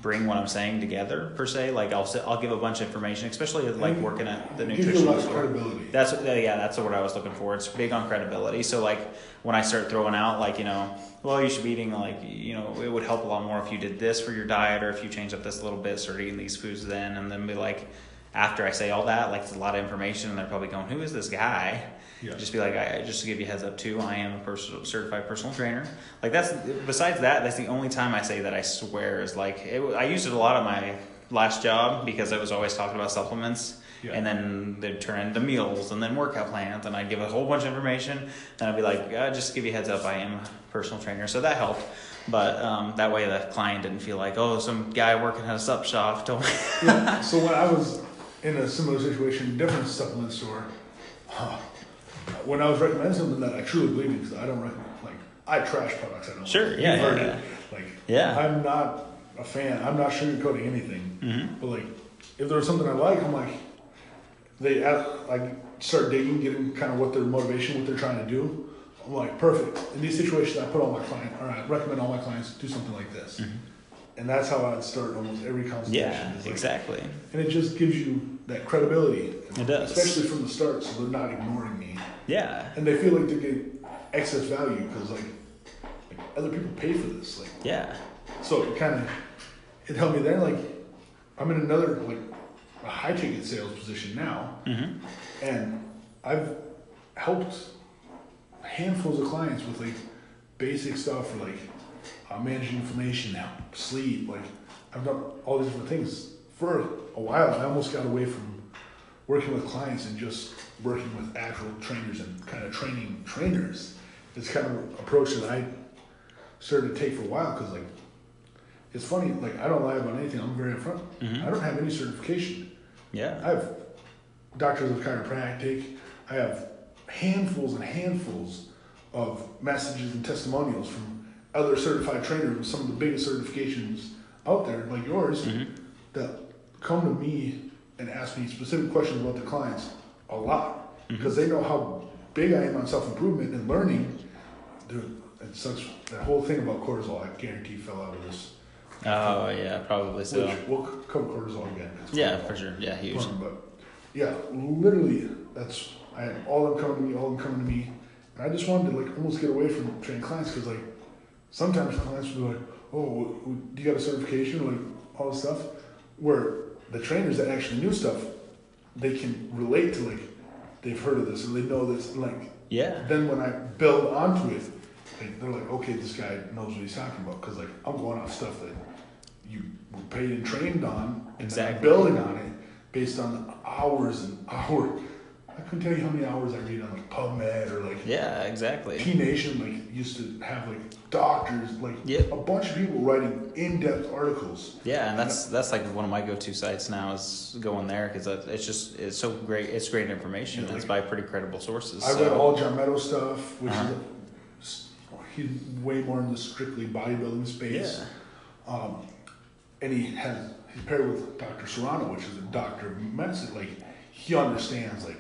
bring what I'm saying together per se. Like I'll I'll give a bunch of information, especially like working at the
It gives you a
nutrition store.
credibility.
That's uh, yeah, that's the word I was looking for. It's big on credibility. So like when I start throwing out like you know, well you should be eating like you know it would help a lot more if you did this for your diet or if you change up this a little bit, start eating these foods then, and then be like after I say all that, like it's a lot of information, and they're probably going, who is this guy?
Yeah.
Just be like, I, just to give you a heads up too, I am a personal, certified personal trainer. Like that's besides that, that's the only time I say that I swear is like it, I used it a lot at my last job because I was always talking about supplements.
Yeah.
And then they'd turn into meals and then workout plans, and I'd give a whole bunch of information. And I'd be like, uh, just to give you a heads up, I am a personal trainer. So that helped. But um, that way the client didn't feel like, oh, some guy working at a sup shop told me.
yeah. So when I was in a similar situation, different supplement store, huh, when I was recommending something that I truly believe in, because I don't recommend, like, I trash products. I don't.
Sure,
like.
yeah, yeah,
heard
yeah.
it. Like,
Yeah.
I'm not a fan. I'm not sugarcoating anything.
Mhm.
But like, if there was something I like, I'm like, they ask, like start digging, getting kind of what their motivation, what they're trying to do. I'm like, perfect. In these situations, I put all my client, or I recommend all my clients do something like this. And that's how I'd start almost every consultation.
Yeah,
like-
exactly.
And it just gives you that credibility.
It does.
Especially from the start, so they're not ignoring.
Yeah.
And they feel like they get excess value because like, like other people pay for this. Like,
Yeah.
so it kind of it helped me then. Like, I'm in another like a high ticket sales position now,
hmm
and I've helped handfuls of clients with like basic stuff for like uh, managing inflammation, now sleep. Like I've done all these different things for a while. I almost got away from working with clients and just working with actual trainers and kind of training trainers. It's kind of an approach that I started to take for a while because like it's funny. Like I don't lie about anything. I'm very upfront.
Mhm.
I don't have any certification.
Yeah.
I have doctors of chiropractic. I have handfuls and handfuls of messages and testimonials from other certified trainers with some of the biggest certifications out there, like yours,
Mhm.
that come to me and ask me specific questions about their clients a lot mm-hmm. because they know how big I am on self improvement and learning. Dude, it sucks. That whole thing about cortisol, I guarantee, fell out of this
Oh yeah, probably so.
Which we'll cover cortisol again. It's
Yeah, for sure. Yeah, huge.
fun, but yeah, literally, that's I had all of them coming to me, all of them coming to me, and I just wanted to like almost get away from training clients because like sometimes clients would be like, "Oh, do you got a certification?" Like all this stuff, where the trainers that actually knew stuff, they can relate to like they've heard of this or they know this. Like
Yeah.
then when I build onto it, they're like, "Okay, this guy knows what he's talking about," because like I'm going off stuff that you were paid and trained on, and
Exactly.
building on it based on hours and hours. I couldn't tell you how many hours I read on like PubMed or like
Yeah, exactly.
T Nation. Like used to have like doctors, like
Yep.
a bunch of people writing in-depth articles.
Yeah, and that's that's like one of my go-to sites now is going there because it's just it's so great. It's great information.
Yeah,
it's by pretty credible sources.
I
so-
read all John Meadows stuff, which
Uh-huh.
is he's way more in the strictly bodybuilding space.
Yeah.
Um, and he has he's paired with Dr. Serrano, which is a doctor of medicine. Like he understands like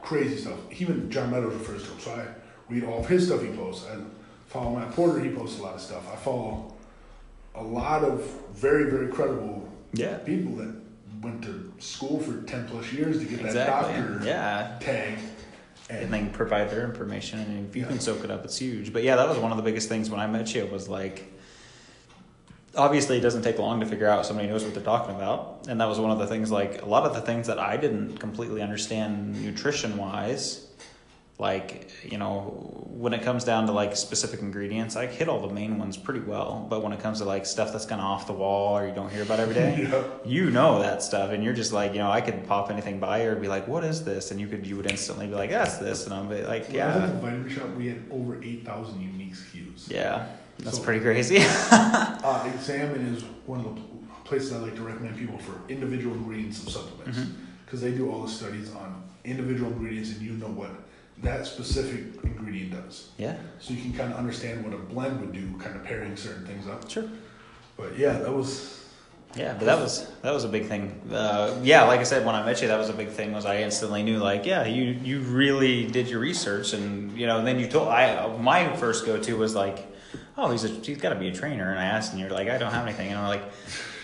crazy stuff. Even John Meadows refers to him. So I read all of his stuff he posts. I follow Matt Porter. He posts a lot of stuff. I follow a lot of very very credible
Yeah.
people that went to school for ten plus years to get
Exactly.
that doctor
Yeah.
tag.
and then provide their information and if you
Yeah.
can soak it up it's huge but yeah that was one of the biggest things when i met you It was like obviously it doesn't take long to figure out somebody knows what they're talking about and that was one of the things like a lot of the things that i didn't completely understand nutrition wise like you know when it comes down to like specific ingredients i hit all the main ones pretty well. But when it comes to like stuff that's kind of off the wall or you don't hear about every day
Yeah.
you know that stuff. And you're just like you know i could pop anything by or be like what is this? And you could you would instantly be like that's this. And i'm be like
When I was at
yeah.
the Vitamin Shoppe, we had over eight thousand unique SKUs.
yeah. That's
So-
pretty crazy.
Uh, Examine is one of the places I like to recommend people for individual ingredients of supplements. Because they do all the studies on individual ingredients and you know what that specific ingredient does.
yeah
So you can kind of understand what a blend would do, kind of pairing certain things up.
sure
But yeah, that was
yeah but that was that was a big thing uh, yeah like i said when i met you that was a big thing was i instantly knew like yeah you you really did your research and you know and then you told i my first go-to was like oh he's a he's got to be a trainer. And i asked and you're like i don't have anything. And i'm like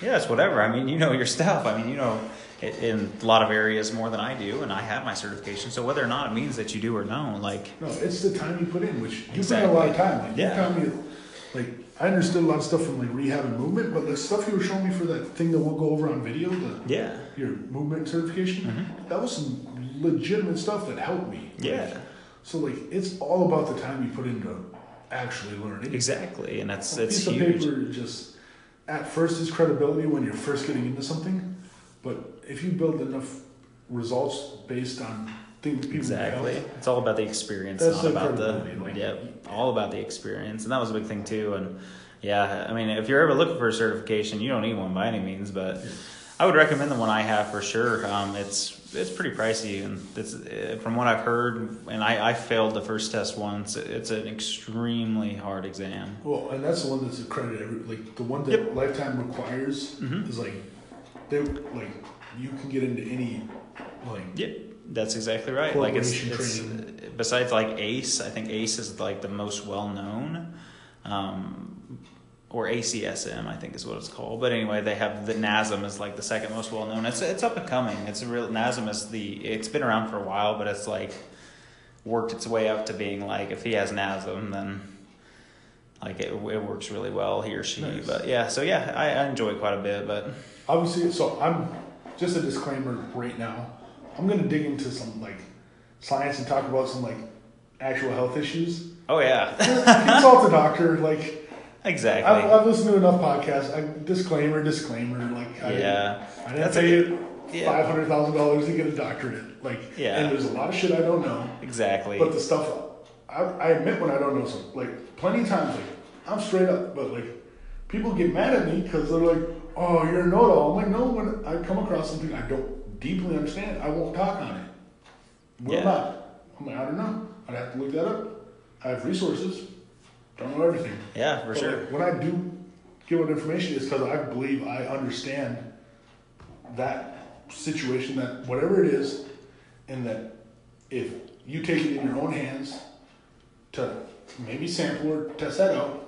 yeah it's whatever. I mean you know your stuff. I mean you know i- in a lot of areas more than i do and i have my certification. So whether or not it means that you do or no like
no, it's the time you put in, which you put in a lot of time. Like
Yeah.
you me, like I understood a lot of stuff from like rehab and movement, but the stuff you were showing me for that thing that we'll go over on video, the
yeah.
your movement certification,
Mhm.
that was some legitimate stuff that helped me. Like,
yeah.
So like it's all about the time you put into actually learning.
exactly and that's
A
that's
piece of
huge
paper just at first is credibility when you're first getting into something, but if you build enough results based on things people
Exactly.
have,
It's all about the experience,
That's
not
the
about the
credibility, like-
yeah, all about the experience, and that was a big thing too. And yeah, I mean, if you're ever looking for a certification, you don't need one by any means, but I would recommend the one I have for sure. Um, it's it's pretty pricey, and it's uh, from what I've heard, and I, I failed the first test once. It's an extremely hard exam.
Well, and that's the one that's accredited. Every, like the one that
Yep.
Lifetime requires
Mhm.
is like they like you can get into any like
Yeah, that's exactly right. Like it's, it's
training.
besides like ACE, I think ACE is like the most well known, um, or ACSM, I think is what it's called. But anyway, they have the NASM is like the second most well known. It's it's up and coming. It's a real NASM is the it's been around for a while, but it's like worked its way up to being like if he has NASM, then like it, it works really well he or she.
Nice.
But yeah, so yeah, I, I enjoy it quite a bit. But
obviously. So I'm just a disclaimer right now. I'm gonna dig into some like science and talk about some like actual health issues.
oh yeah,
Consult a doctor. Like
exactly.
I've, I've listened to enough podcasts. I, disclaimer, disclaimer. Like I,
yeah.
I didn't
That's
pay you
yeah.
five hundred thousand dollars to get a doctorate. Like
Yeah.
and there's a lot of shit I don't know.
Exactly.
But the stuff I, I admit when I don't know something, like plenty of times, like I'm straight up, but like people get mad at me because they're like, "Oh, you're a know-it-all." I'm like, no. When I come across something I don't deeply understand, I won't talk on it. Will
Yeah.
not. I'm like, I don't know. I'd have to look that up. I have resources. Don't know everything.
yeah, for
But,
sure.
like, when I do give what information is because I believe I understand that situation, that whatever it is, and that if you take it in your own hands to maybe sample or test that out,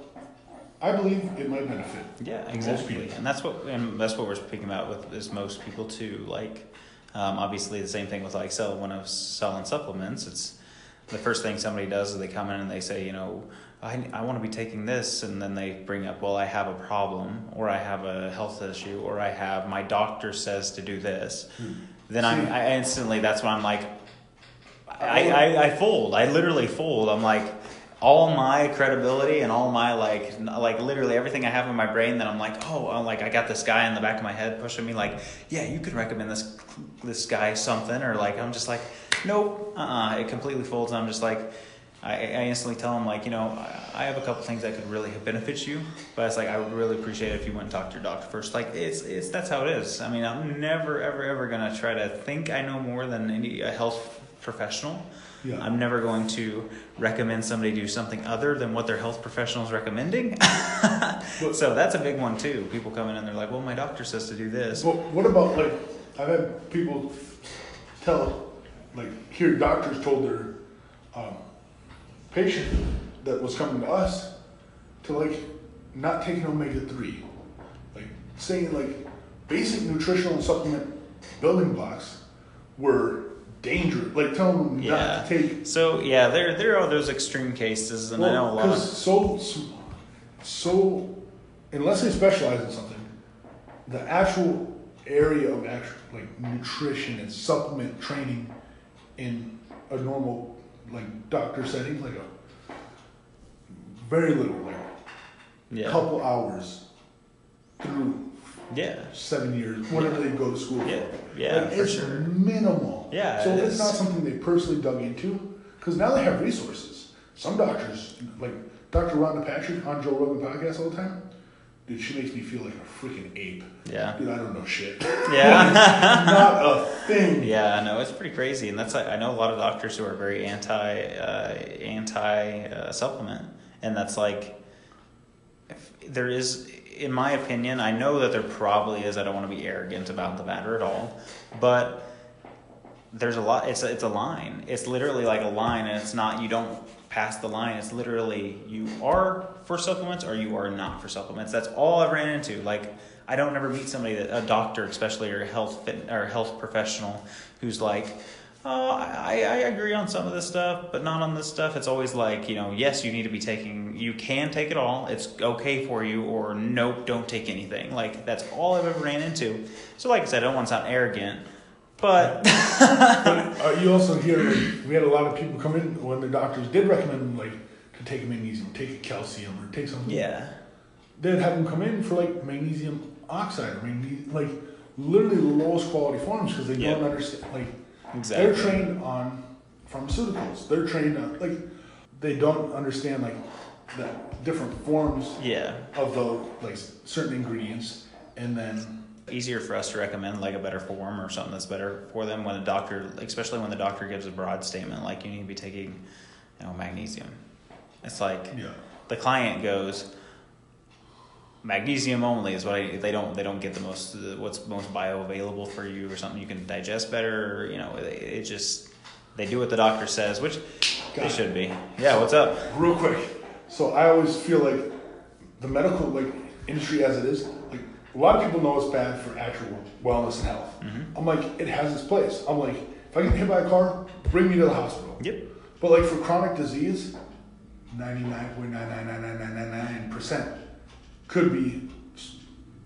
I believe it might benefit.
Yeah, exactly, and that's what and that's what we're speaking about with is most people too. Like, um, obviously, the same thing with like sell when I was selling supplements. It's the first thing somebody does is they come in and they say, you know, I I want to be taking this, and then they bring up, well, I have a problem, or I have a health issue, or I have my doctor says to do this. Then I'm I instantly that's when I'm like, I, I, I fold. I literally fold. I'm like, all my credibility and all my like, like literally everything I have in my brain. That I'm like, oh, I'm like I got this guy in the back of my head pushing me. Like, yeah, you could recommend this this guy something, or like I'm just like, nope, uh, uh it completely folds. And I'm just like. I, I instantly tell him like you know I, have a couple things that could really benefit you, but it's like I would really appreciate it if you went and talked to your doctor first. Like it's it's that's how it is. I mean I'm never ever ever gonna try to think I know more than any a health professional.
Yeah.
I'm never going to recommend somebody do something other than what their health professional is recommending. so that's a big one too. People come in and they're like, "Well, my doctor says to do this."
But what about like I've had people tell like here doctors told their um, patient that was coming to us to like not take an omega three, like saying like basic nutritional and supplement building blocks were dangerous. Like telling them
Yeah.
not to take.
So yeah, there there are those extreme cases, and I know a lot. Of,
so, so, so, unless they specialize in something, the actual area of actual like nutrition and supplement training in a normal like doctor setting, like a very little, like a
yeah,
couple hours through
yeah,
seven years, whatever they go to school
yeah,
for.
yeah,
Like,
for
it's
sure.
minimal.
Yeah,
So
it
it's not something they personally dug into because now they have resources. Some doctors, like Dr. Rhonda Patrick on Joe Rogan podcast all the time, dude, she makes me feel like a freaking ape.
Yeah,
Dude, I don't know shit.
yeah.
not a thing.
Yeah, no, it's pretty crazy, and that's like I know a lot of doctors who are very anti uh, anti uh, supplement, and that's like if there is, in my opinion, I know that there probably is. I don't want to be arrogant about the matter at all, but there's a lot. It's a, it's a line. It's literally like a line, and it's not. You don't pass the line. It's literally you are for supplements or you are not for supplements. That's all I've ran into. Like I don't ever meet somebody that a doctor, especially or a health fit, or health professional, who's like. Oh, I, I agree on some of this stuff, but not on this stuff. It's always like, you know, yes, you need to be taking, you can take it all. It's okay for you, or nope, don't take anything. Like, that's all I've ever ran into. So, like I said, I don't want to sound arrogant, but
But uh, you also hear like we had a lot of people come in when the doctors did recommend them, like to take a magnesium, take a calcium, or take something.
yeah,
They'd have them come in for like magnesium oxide or magnesium, like literally the lowest quality forms because they
Yeah.
don't understand. Like
exactly.
they're trained on pharmaceuticals. They're trained on like they don't understand like the different forms
Yeah.
of the like certain ingredients, and then
Easier for us to recommend like a better form or something that's better for them when the doctor, especially when the doctor gives a broad statement like you need to be taking, you know, magnesium. It's like
yeah,
the client goes magnesium only is what I, they don't they don't get the most what's most bioavailable for you or something you can digest better you know it, it just they do what the doctor says which they
it.
should be yeah what's up
real quick. So I always feel like the medical like industry as it is, like a lot of people know it's bad for actual wellness and health.
Mm-hmm.
I'm like, it has its place. I'm like, if I get hit by a car, bring me to the hospital.
yep
But like for chronic disease, 99.99999% could be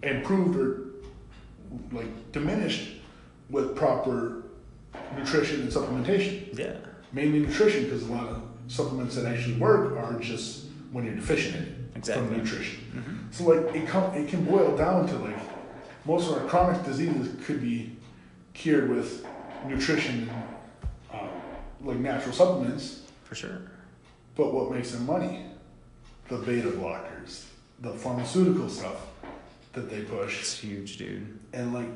improved or like diminished with proper nutrition and supplementation.
yeah
Mainly nutrition because a lot of supplements that actually work are just when you're deficient in it
Exactly.
from nutrition. So like it come it can boil down to like most of our chronic diseases could be cured with nutrition and uh, like natural supplements.
for sure
But what makes them money? The beta blockers, the pharmaceutical stuff that they push,
it's huge dude
and like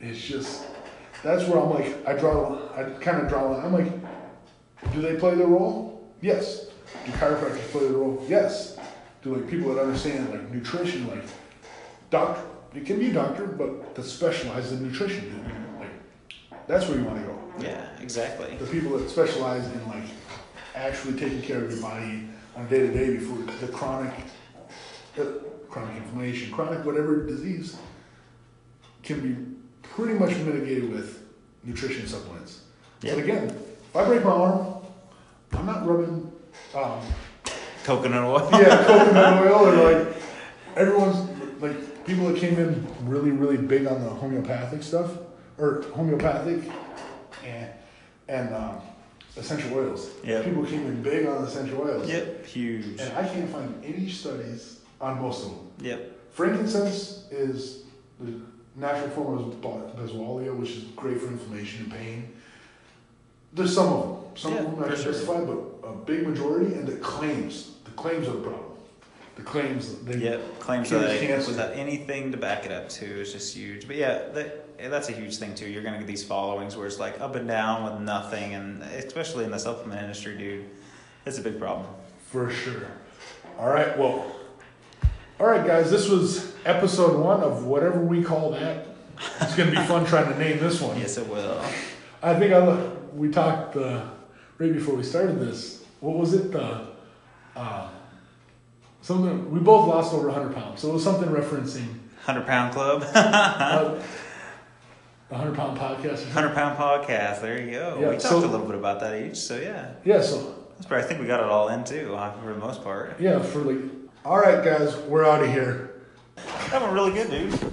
it's just that's where I'm like I draw I kind of draw a line. I'm like, do they play their role? Yes. Do chiropractors play their role? Yes. Do like people that understand like nutrition, like doctor? It can be a doctor, but that specialize in nutrition, dude. Like that's where you want to go.
yeah exactly
The people that specialize in like actually taking care of your body on a day to day before the chronic uh, chronic inflammation, chronic whatever disease can be pretty much mitigated with nutrition supplements. So again, if I break my arm, I'm not rubbing um,
Coconut oil.
yeah, coconut oil or like everyone's like people that came in really, really big on the homeopathic stuff or homeopathic and and um, essential oils.
Yeah,
People came in big on essential oils.
Yep. Huge.
And I can't find any studies on most of them.
Yep.
Frankincense is the natural form of bos- boswellia, which is great for inflammation and pain. There's some of them. Some
Yeah,
of them I
for
can
sure.
justify, but a big majority, and the claims. The claims are the problem. The claims. They,
Yep, claims
Cures
that
cancer.
without anything to back it up too is just huge. But yeah, that, that's a huge thing too. You're gonna get these followings where it's like up and down with nothing, and especially in the supplement industry, dude, it's a big problem.
For sure. All right, well. All right, guys, this was episode one of whatever we call that. It's going to be fun trying to name this one.
Yes, it will.
I think I, we talked uh, right before we started this. What was it? The uh, something we both lost over 100 pounds, so it was something referencing
Hundred pound club,
uh, a 100 pound podcast.
Hundred pound podcast. There you go.
Yeah,
we talked
so-
a little bit about that each. So yeah,
Yeah, so
that's probably, I think we got it all in too for the most part.
yeah, for like. All right, guys, we're out of here.
That went really good, dude.